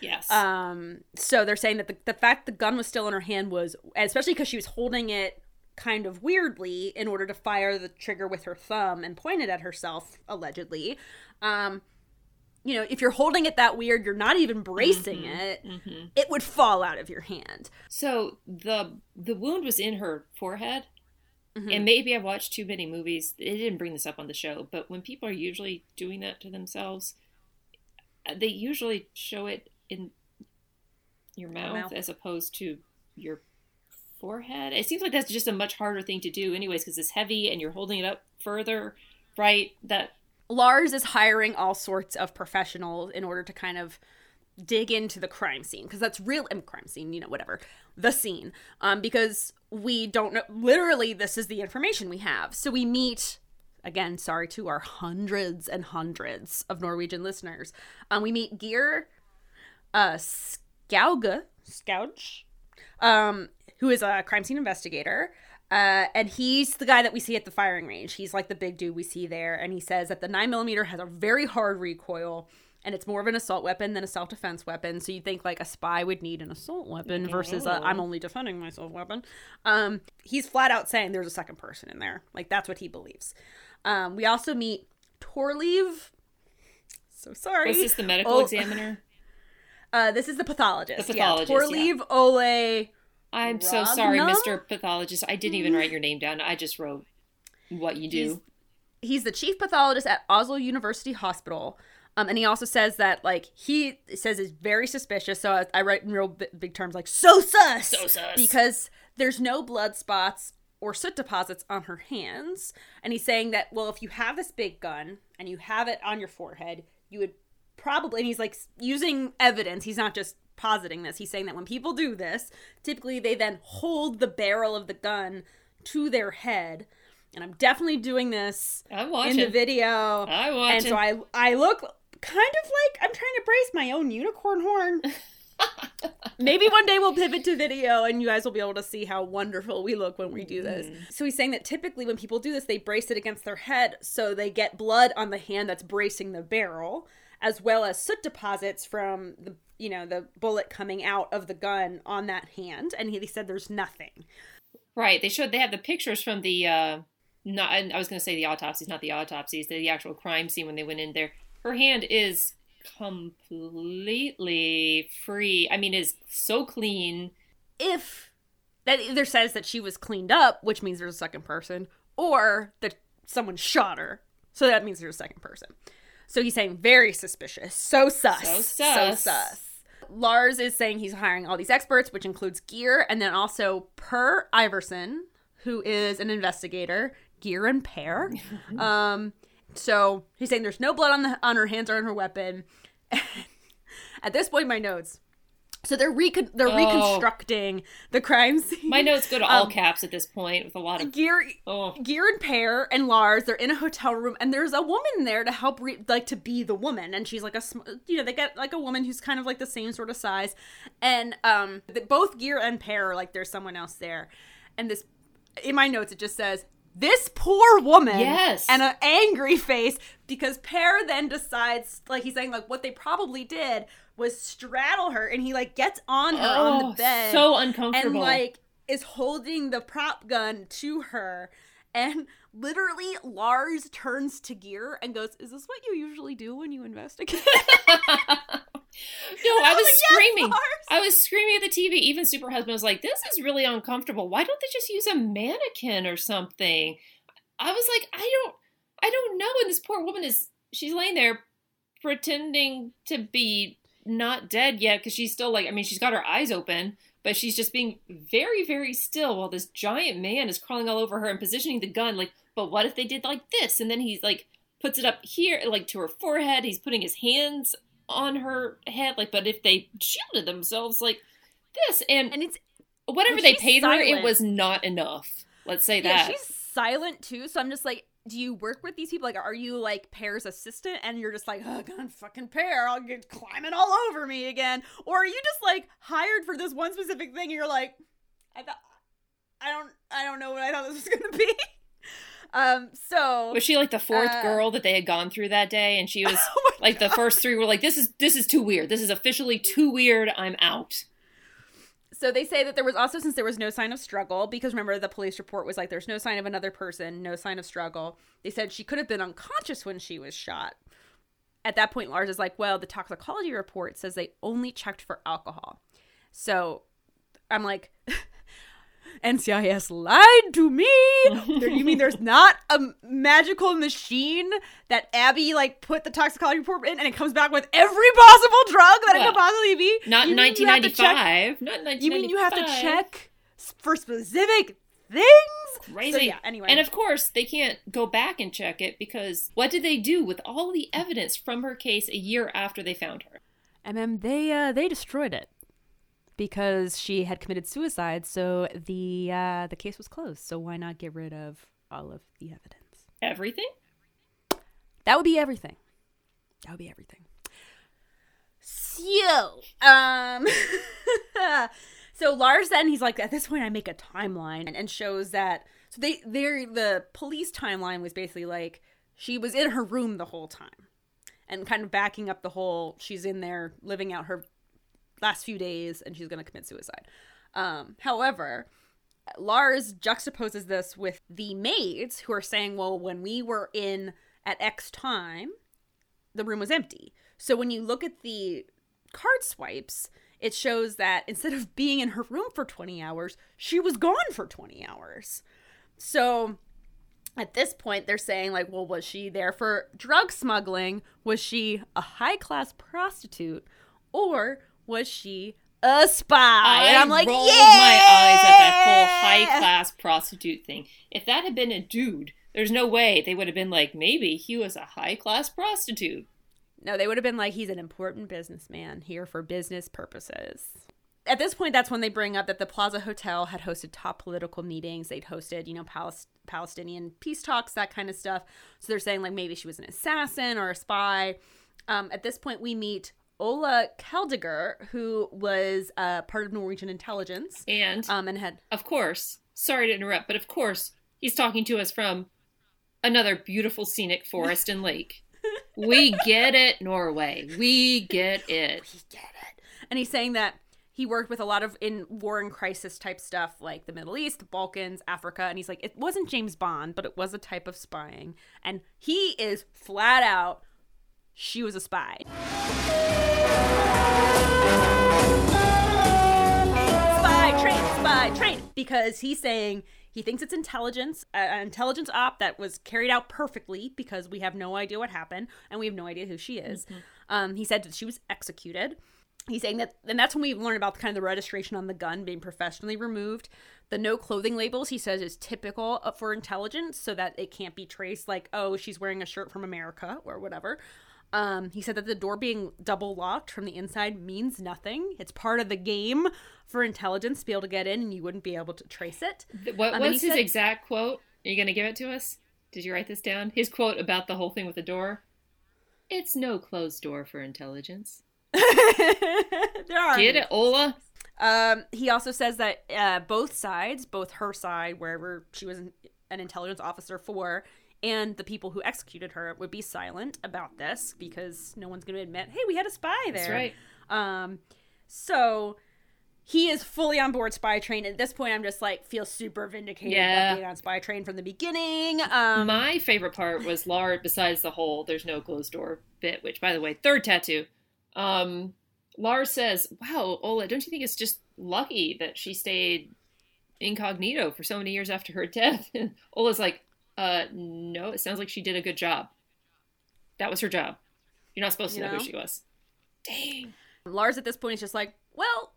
Yes. Um, so they're saying that the, the fact the gun was still in her hand was, especially because she was holding it kind of weirdly in order to fire the trigger with her thumb and point it at herself, allegedly. Um, you know, if you're holding it that weird, you're not even bracing mm-hmm, it, mm-hmm. it would fall out of your hand. So the the wound was in her forehead. Mm-hmm. And maybe I've watched too many movies. They didn't bring this up on the show, but when people are usually doing that to themselves, uh, they usually show it in your mouth, mouth. as opposed to your forehead. It seems like that's just a much harder thing to do, anyways, because it's heavy and you're holding it up further, right? That Lars is hiring all sorts of professionals in order to kind of dig into the crime scene because that's real crime scene, you know, whatever the scene. Um, because we don't know. Literally, this is the information we have. So we meet again. Sorry to our hundreds and hundreds of Norwegian listeners. Um, we meet Geir uh, Skauge, Skauge, um, who is a crime scene investigator. Uh, and he's the guy that we see at the firing range. He's like the big dude we see there. And he says that the 9mm has a very hard recoil and it's more of an assault weapon than a self defense weapon. So you'd think like a spy would need an assault weapon versus a I'm only defending myself weapon. Um, he's flat out saying there's a second person in there. Like that's what he believes. Um, we also meet Torleiv. So sorry. Was this the medical oh, examiner? Uh, this is the pathologist. The pathologist. Yeah, Torleiv yeah. Ole. I'm so sorry, Mr. Pathologist. I didn't even write your name down. I just wrote what you do. He's, he's the chief pathologist at Oslo University Hospital. Um, and he also says that like he says is very suspicious. So I, I write in real big, big terms like so sus, so sus, because there's no blood spots or soot deposits on her hands. And he's saying that well, if you have this big gun and you have it on your forehead, you would probably. And he's like using evidence. He's not just positing this. He's saying that when people do this, typically they then hold the barrel of the gun to their head and I'm definitely doing this I'm watching. in the video. I watch. And so I I look kind of like I'm trying to brace my own unicorn horn. Maybe one day we'll pivot to video and you guys will be able to see how wonderful we look when we do this. Mm. So he's saying that typically when people do this, they brace it against their head so they get blood on the hand that's bracing the barrel, as well as soot deposits from the you know the bullet coming out of the gun on that hand. And he said there's nothing. Right. They showed they have the pictures from the uh not I was going to say the autopsies, not the autopsies, the, the actual crime scene when they went in there her hand is completely free. I mean, is so clean. If that either says that she was cleaned up, which means there's a second person, or that someone shot her, so that means there's a second person. So he's saying very suspicious, so sus, so sus. so sus. Lars is saying he's hiring all these experts, which includes Geir and then also Per Iverson, who is an investigator, Geir and Per. um, so he's saying there's no blood on the on her hands or on her weapon. At this point, my notes. So they're recon- they're Oh. reconstructing the crime scene. My notes go to all Um, caps at this point with a lot of Geir, oh Geir and Per and Lars, they're in a hotel room, and there's a woman there to help, re- like, to be the woman, and she's like a, sm- you know, they get like a woman who's kind of like the same sort of size, and um, the, both Geir and Per are like there's someone else there, and this, in my notes, it just says this poor woman, Yes. and an angry face because Per then decides, like, he's saying like what they probably did was straddle her, and he like gets on her on oh, the bed, so uncomfortable and like is holding the prop gun to her and literally lars turns to Geir and goes is this what you usually do when you investigate no, I oh was like, screaming. Lars." I was screaming at the TV. Even Super Husband was like, "This is really uncomfortable. Why don't they just use a mannequin or something?" I was like, "I don't, I don't know." And this poor woman is she's laying there pretending to be not dead yet because she's still like, I mean, she's got her eyes open, but she's just being very, very still while this giant man is crawling all over her and positioning the gun. Like, but what if they did like this? And then he's like puts it up here, like to her forehead. He's putting his hands on her head. Like, but if they shielded themselves like this, and And it's whatever they paid her, it was not enough. Let's say yeah, that. she's silent too. So I'm just like, do you work with these people? Like, are you like Per's assistant, and you're just like, oh god, fucking Per, I'll get climbing all over me again, or are you just like hired for this one specific thing? And you're like, I thought, I don't, I don't know what I thought this was gonna be. Um, so was she like the fourth Uh, girl that they had gone through that day? And she was Oh like the first three were like, "This is this is too weird. This is officially too weird. I'm out." So they say that there was also since there was no sign of struggle because remember the police report was like there's no sign of another person, no sign of struggle. They said she could have been unconscious when she was shot. At that point Lars is like, "Well, the toxicology report says they only checked for alcohol." So I'm like NCIS lied to me. There- you mean there's not a magical machine that Abby like put the toxicology report in and it comes back with every possible drug that it could possibly be? Not in You mean you have to check 1995. Not in 1995. you mean you have to check for specific things? Crazy. So, yeah, anyway. And of course, they can't go back and check it because what did they do with all the evidence from her case a year after they found her? And then they uh, they destroyed it because she had committed suicide. So the uh, the case was closed. So why not get rid of all of the evidence? Everything? That would be everything. That would be everything. So, um, so Lars then he's like, at this point, I make a timeline and, and shows that. So they, they, the police timeline was basically like she was in her room the whole time, and kind of backing up the whole she's in there living out her last few days and she's going to commit suicide. Um, however, Lars juxtaposes this with the maids who are saying, well, when we were in at X time, the room was empty. So when you look at the card swipes, it shows that instead of being in her room for 20 hours, she was gone for 20 hours. So at this point, they're saying, like, well, was she there for drug smuggling? Was she a high class prostitute? Or was she a spy? and I'm like, rolled yeah! my eyes at that whole high class prostitute thing. If that had been a dude, there's no way they would have been like, maybe he was a high class prostitute. No, they would have been like, he's an important businessman here for business purposes. At this point, that's when they bring up that the Plaza Hotel had hosted top political meetings. They'd hosted, you know, Palis- Palestinian peace talks, that kind of stuff. So they're saying, like, maybe she was an assassin or a spy. Um, at this point, we meet Ola Kaldager, who was uh, part of Norwegian intelligence And um, and had of course, sorry to interrupt, but of course, he's talking to us from another beautiful scenic forest and lake. We get it, Norway. We get it. we get it. And he's saying that he worked with a lot of in war and crisis type stuff like the Middle East, the Balkans, Africa, and he's like, it wasn't James Bond, but it was a type of spying. And he is flat out, she was a spy. Spy train, spy train, because he's saying he thinks it's intelligence, an intelligence op that was carried out perfectly because we have no idea what happened and we have no idea who she is. Um, he said that she was executed. He's saying that, and that's when we learn about the kind of the registration on the gun being professionally removed. The no clothing labels, he says, is typical for intelligence so that it can't be traced like, oh, she's wearing a shirt from America or whatever. Um, he said that the door being double locked from the inside means nothing. It's part of the game for intelligence to be able to get in and you wouldn't be able to trace it. What, mean, what's his said- exact quote? Are you going to give it to us? Did you write this down? His quote about the whole thing with the door? It's no closed door for intelligence. there are Get it, Ola? Um, he also says that uh, both sides, both her side, wherever she was an, an intelligence officer for, and the people who executed her would be silent about this because no one's going to admit, hey, we had a spy there. That's right. Um, so he is fully on board Spy Train. At this point, I'm just like feel super vindicated Yeah. about being on Spy Train from the beginning. Um, My favorite part was Lars, besides the whole there's no closed door bit, which, by the way, third tattoo. Um, Lars says, "Wow, Ola, don't you think it's just lucky that she stayed incognito for so many years after her death?" And Ola's like, "Uh, no. It sounds like she did a good job. That was her job. You're not supposed to You know, know? who she was." Dang. Lars at this point is just like, well,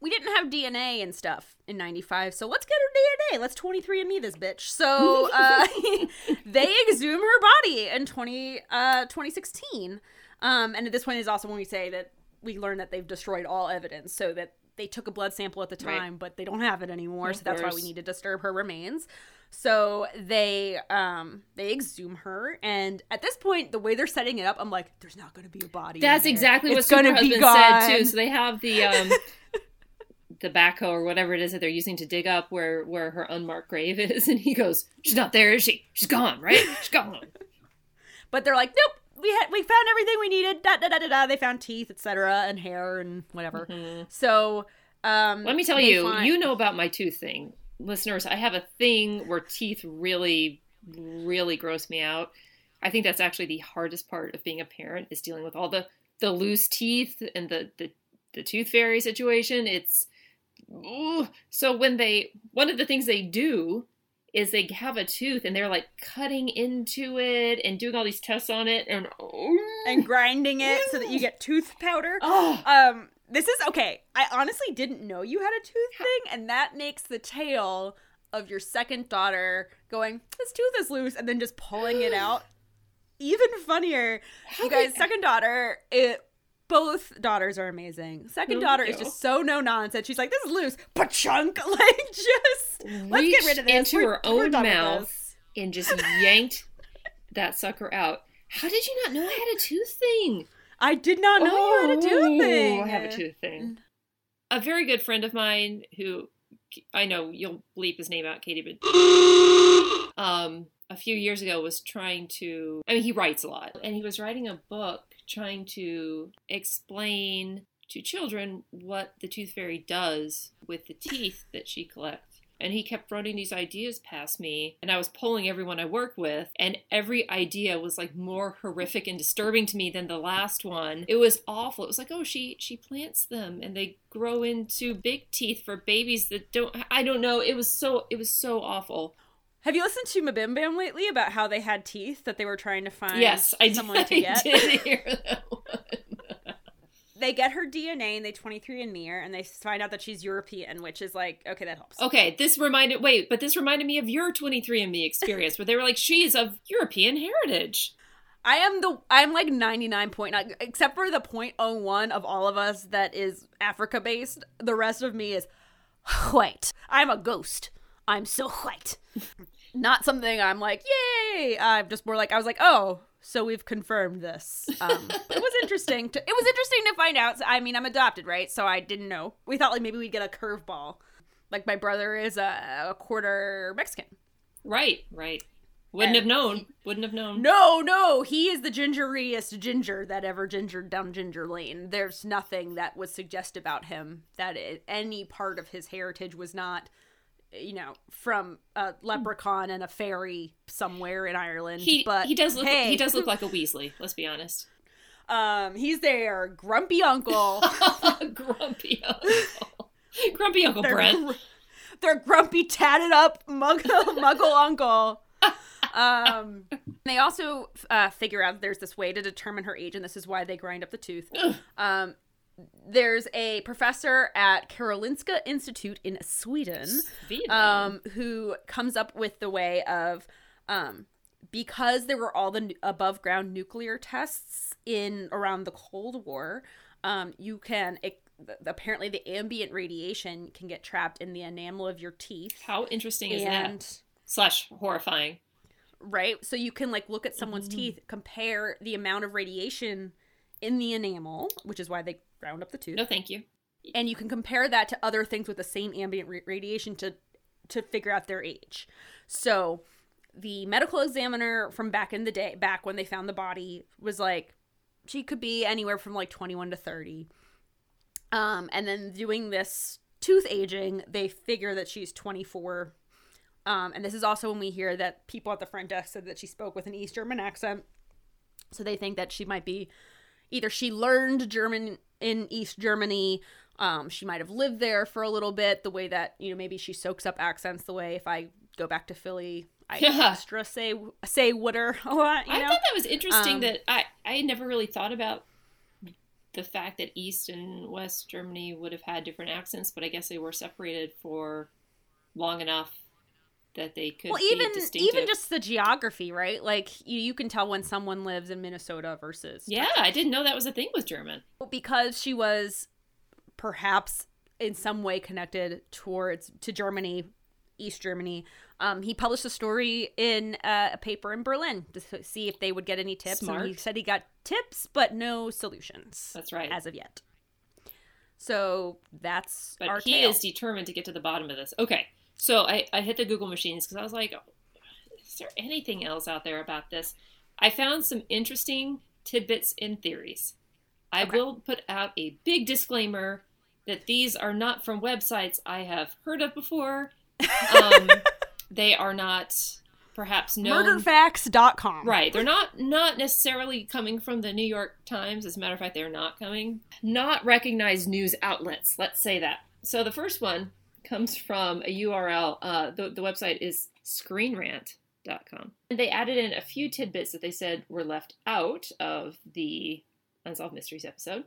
we didn't have DNA and stuff in 95, so let's get her DNA. Let's 23andMe this bitch. So uh, they exhume her body in 20, uh, 2016. Um, and at this point is also when we say that we learn that they've destroyed all evidence so that they took a blood sample at the Right. time, but they don't have it anymore. Of so that's why we need to disturb her remains. So they um they exhume her, and at this point, the way they're setting it up, I'm like, there's not going to be a body. That's exactly what It's Super be Husband said gone. too. So they have the um the backhoe or whatever it is that they're using to dig up where where her unmarked grave is, and he goes, "She's not there, is she? She's gone, right? She's gone." But they're like, nope, we had we found everything we needed. Da da da da da. They found teeth, etc., and hair and whatever. Mhm. So, um, Let me tell you, find- you know about my tooth thing, listeners. I have a thing where teeth really, really gross me out. I think that's actually the hardest part of being a parent is dealing with all the the loose teeth and the the, the tooth fairy situation. It's ooh. so when they one of the things they do is they have a tooth and they're like cutting into it and doing all these tests on it and and grinding it so that you get tooth powder. oh Um, this is okay. I honestly didn't know you had a tooth thing, and that makes the tale of your second daughter going, "This tooth is loose," and then just pulling it out even funnier. you guys, second daughter, it. Both daughters are amazing. Second Thank daughter is just so no nonsense. She's like, "This is loose, chunk." Like, just let's get rid of this. into We're- her own mouth and just yanked that sucker out. How did you not know I had a tooth thing? I did not know you had a tooth Oh, thing. I have a tooth thing. A very good friend of mine who I know you'll bleep his name out, Katie, but um, a few years ago was trying to. I mean, he writes a lot, and he was writing a book trying to explain to children what the tooth fairy does with the teeth that she collects. And he kept running these ideas past me, and I was polling everyone I work with, and every idea was like more horrific and disturbing to me than the last one. It was awful. It was like, oh, she she plants them, and they grow into big teeth for babies that don't. I don't know. It was so it was so awful. Have you listened to Mabim Bam lately about how they had teeth that they were trying to find yes, I someone did, to get? I did hear that one. They get her DNA and they 23 and me her and they find out that she's European, which is like, okay, that helps. Okay, this reminded wait, but this reminded me of your 23andMe experience where they were like, she's of European heritage. I am the I'm like 99.9 except for the 0.01 of all of us that is Africa based. The rest of me is white. I'm a ghost. I'm so white. Not something I'm like, yay. I'm just more like I was like, oh, so we've confirmed this. Um, it was interesting. To, it was interesting to find out. I mean, I'm adopted, right? So I didn't know. We thought like maybe we'd get a curveball. Like my brother is a, a quarter Mexican. Right, right. Wouldn't have And known. Wouldn't have known. No, no, he is the gingeriest ginger that ever gingered down Ginger Lane. There's nothing that would suggest about him that it, any part of his heritage was not, you know, from a leprechaun and a fairy somewhere in Ireland. He but he does look hey, he does look like a Weasley, let's be honest. um, he's their grumpy uncle. Grumpy Uncle. Grumpy Uncle their, Brent. gr- their grumpy tatted up muggle, muggle uncle. Um, they also uh, figure out there's this way to determine her age, and this is why they grind up the tooth. Um, there's a professor at Karolinska Institute in Sweden um, who comes up with the way of um, because there were all the above ground nuclear tests in around the Cold War, um, you can it, apparently the ambient radiation can get trapped in the enamel of your teeth. How interesting is and that? Slash horrifying. right, so you can like look at someone's teeth, compare the amount of radiation in the enamel, which is why they ground up the tooth No, thank you. and you can compare that to other things with the same ambient ra- radiation to to figure out their age. So the medical examiner from back in the day, back when they found the body, was like, she could be anywhere from like 21 to 30. Um, and then doing this tooth aging, they figure that she's 24. Um, and this is also when we hear that people at the front desk said that she spoke with an East German accent. So they think that she might be either she learned German in East Germany. Um, she might have lived there for a little bit. The way that you know maybe she soaks up accents. The way if I go back to Philly, I Yeah. extra say say wooder a lot. I know? thought that was interesting Um, that I I never really thought about the fact that East and West Germany would have had different accents, but I guess they were separated for long enough that they could well, even even just the geography, right? Like you, you can tell when someone lives in Minnesota versus yeah, I didn't know that was a thing with German. because she was perhaps in some way connected towards to Germany, East Germany. Um, he published a story in uh, a paper in Berlin to see if they would get any tips, and he said he got tips but no solutions That's right. as of yet. So that's But he tale. is determined to get to the bottom of this. Okay, so I, I hit the Google machines because I was like, is there anything else out there about this? I found some interesting tidbits and theories. I Okay. will put out a big disclaimer that these are not from websites I have heard of before. Um, they are not perhaps known. murderfacts.com. Right. They're not not necessarily coming from the New York Times. As a matter of fact, they're not coming. Not recognized news outlets. Let's say that. So the first one comes from a URL. Uh, the, the website is screenrant.com. And they added in a few tidbits that they said were left out of the Unsolved Mysteries episode.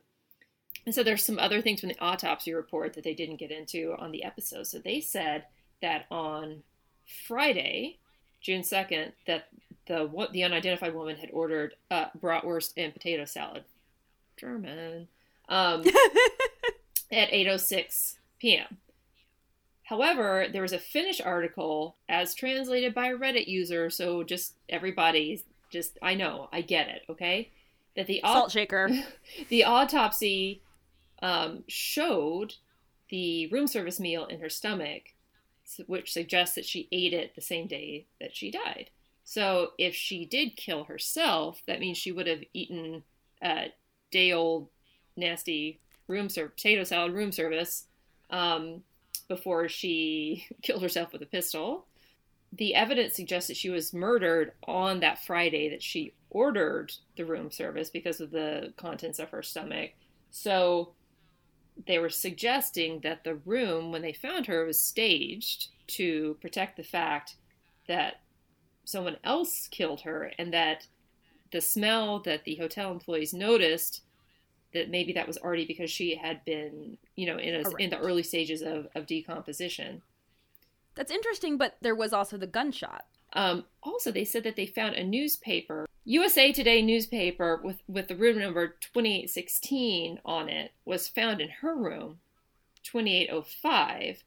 And so there's some other things from the autopsy report that they didn't get into on the episode. So they said that on Friday, June 2nd, that the wo- the unidentified woman had ordered uh, bratwurst and potato salad. German. Um, at 8:06 p.m. However, there was a Finnish article as translated by a Reddit user, so just everybody just I know, I get it, okay? That the Salt shaker. the autopsy um, showed the room service meal in her stomach, which suggests that she ate it the same day that she died. So if she did kill herself, that means she would have eaten a day old nasty room service potato salad room service um, before she killed herself with a pistol. The evidence suggests that she was murdered on that Friday that she ordered the room service because of the contents of her stomach. So they were suggesting that the room, when they found her, was staged to protect the fact that someone else killed her and that the smell that the hotel employees noticed that maybe that was already because she had been, you know, in a, in the early stages of, of decomposition. That's interesting, but there was also the gunshot. Um, also, they said that they found a newspaper, USA Today newspaper with, with the room number 2816 on it, was found in her room, 2805.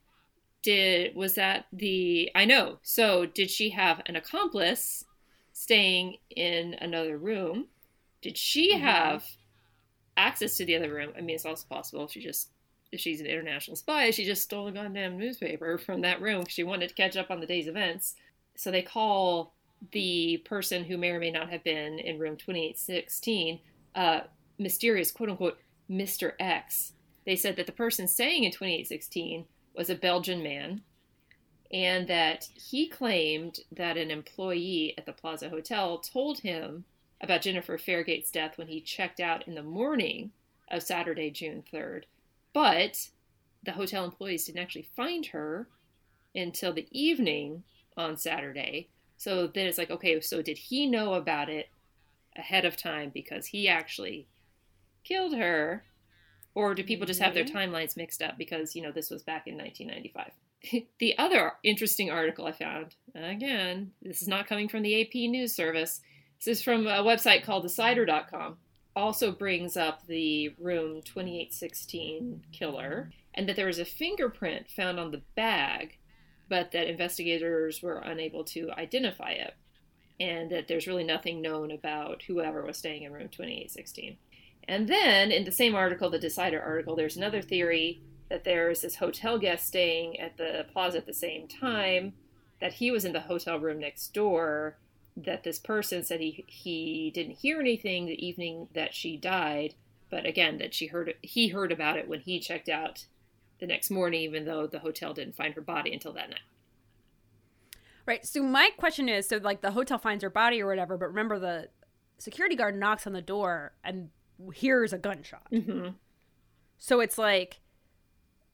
Did was that the I know. So did she have an accomplice staying in another room? Did she Mhm. have access to the other room? I mean, it's also possible she just if she's an international spy, she just stole a goddamn newspaper from that room 'cause she wanted to catch up on the day's events. So they call the person who may or may not have been in room 2816 uh, mysterious, quote unquote, Mr. X. They said that the person staying in 2816 was a Belgian man and that he claimed that an employee at the Plaza Hotel told him about Jennifer Fairgate's death when he checked out in the morning of Saturday, June 3rd. But the hotel employees didn't actually find her until the evening on Saturday. So then it's like, okay, so did he know about it ahead of time because he actually killed her? Or do people just have their mm-hmm. timelines mixed up because, you know, this was back in 1995? the other interesting article I found, again, this is not coming from the AP News Service. This is from a website called Decider.com. Also brings up the room 2816 killer, and that there was a fingerprint found on the bag, but that investigators were unable to identify it, and that there's really nothing known about whoever was staying in room 2816. And then in the same article, the Decider article, there's another theory that there's this hotel guest staying at the plaza at the same time, that he was in the hotel room next door, that this person said he he didn't hear anything the evening that she died, but again that she heard he heard about it when he checked out the next morning, even though the hotel didn't find her body until that night. Right. So my question is, so like the hotel finds her body or whatever, but remember the security guard knocks on the door and hears a gunshot. Mm-hmm. So it's like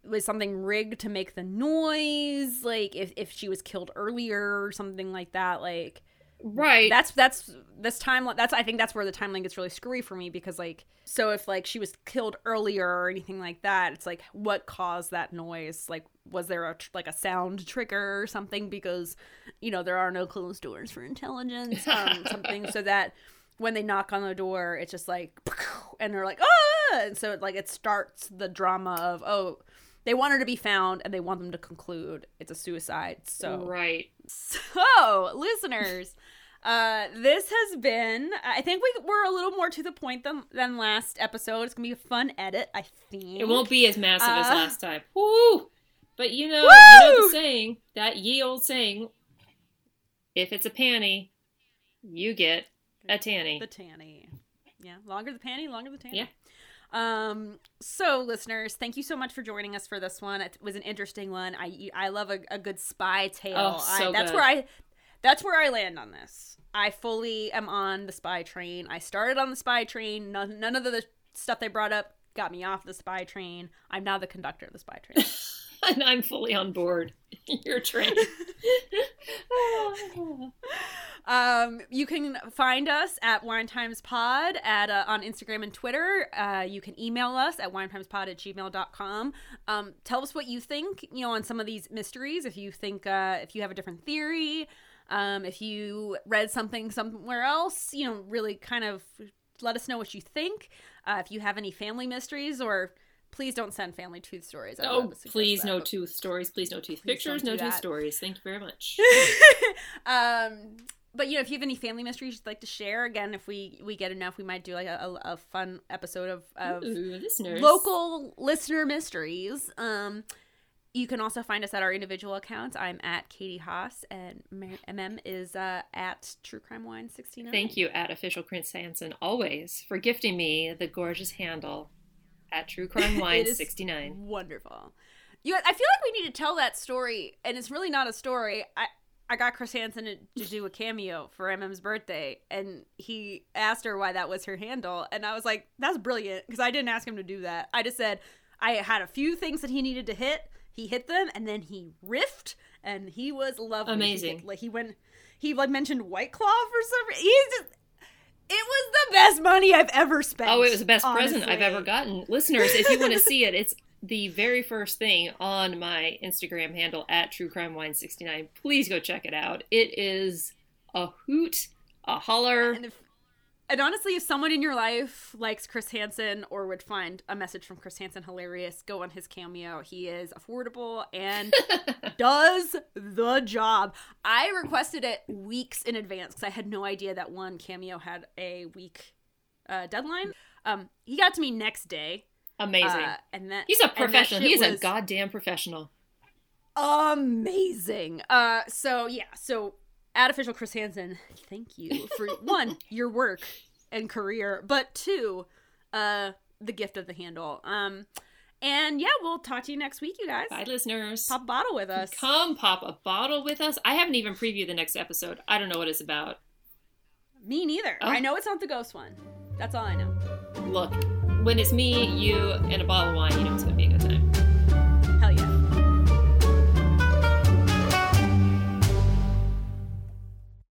was something rigged to make the noise like if, if she was killed earlier or something like that like right. That's that's this time that's i think that's where the timeline gets really screwy for me because like so if like she was killed earlier or anything like that it's like what caused that noise? Like was there a like a sound trigger or something? Because you know there are no closed doors for intelligence um something. So that when they knock on the door it's just like and they're like ah! And so like it starts the drama of oh they want her to be found and they want them to conclude it's a suicide. So right. so listeners uh this has been i think we we're a little more to the point than than last episode it's gonna be a fun edit i think it won't be as massive uh, as last time woo but you know woo! you know the saying that ye old saying if it's a panty you get a tanny the tanny yeah longer the panty longer the tanny yeah um, so listeners, thank you so much for joining us for this one. It was an interesting one. I I love a, a good spy tale. Oh, so I, that's good. where I that's where I land on this. I fully am on the spy train. I started on the spy train. None, none of the stuff they brought up got me off the spy train. I'm now the conductor of the spy train. and I'm fully on board your train. um, you can find us at Wine Times Pod at uh, on Instagram and Twitter. Uh, you can email us at winetimespod at gmail.com. Um, tell us what you think, you know, on some of these mysteries. If you think, uh, if you have a different theory, um, if you read something somewhere else, you know, really kind of let us know what you think. Uh, if you have any family mysteries or please don't send family tooth stories. Oh, please that, no tooth stories. Please no tooth Please pictures. No tooth stories. Thank you very much. um but you know if you have any family mysteries you'd like to share again if we we get enough we might do like a, a, a fun episode of, of Ooh, listeners. local listener mysteries um you can also find us at our individual accounts i'm at katy hoss and mm is uh, at true crime wine 69 Thank you, at official Chris Hansen, always for gifting me the gorgeous handle at True Crime Wine 69. wonderful you i feel like we need to tell that story and it's really not a story i I got Chris Hansen to, to do a cameo for MM's birthday, and he asked her why that was her handle, and I was like, "That's brilliant," because I didn't ask him to do that. I just said I had a few things that he needed to hit. He hit them, and then he riffed, and he was lovely. He Amazing. hit- like he went, he like mentioned White Claw for some reason. He's just, it was the best money I've ever spent. Oh, it was the best present I've ever gotten. Listeners, if you want to see it, it's the very first thing on my Instagram handle at True Crime Wine 69. Please go check it out. It is a hoot, a holler. And if and honestly, if someone in your life likes Chris Hansen or would find a message from Chris Hansen hilarious, go on his cameo. He is affordable and does the job. I requested it weeks in advance because I had no idea that one cameo had a week uh, deadline. Um, he got to me next day. Amazing. Uh, and then He's a professional. He's a goddamn professional. amazing. Uh, so yeah, so at official Chris Hansen, thank you for one your work and career, but two, uh, the gift of the handle. Um, and yeah, we'll talk to you next week, you guys. Bye, listeners. Pop a bottle with us. Come pop a bottle with us. I haven't even previewed the next episode. I don't know what it's about. Me neither. Oh. I know it's not the ghost one. That's all I know. Look, when it's me, you, and a bottle of wine, you know it's going to be a good time.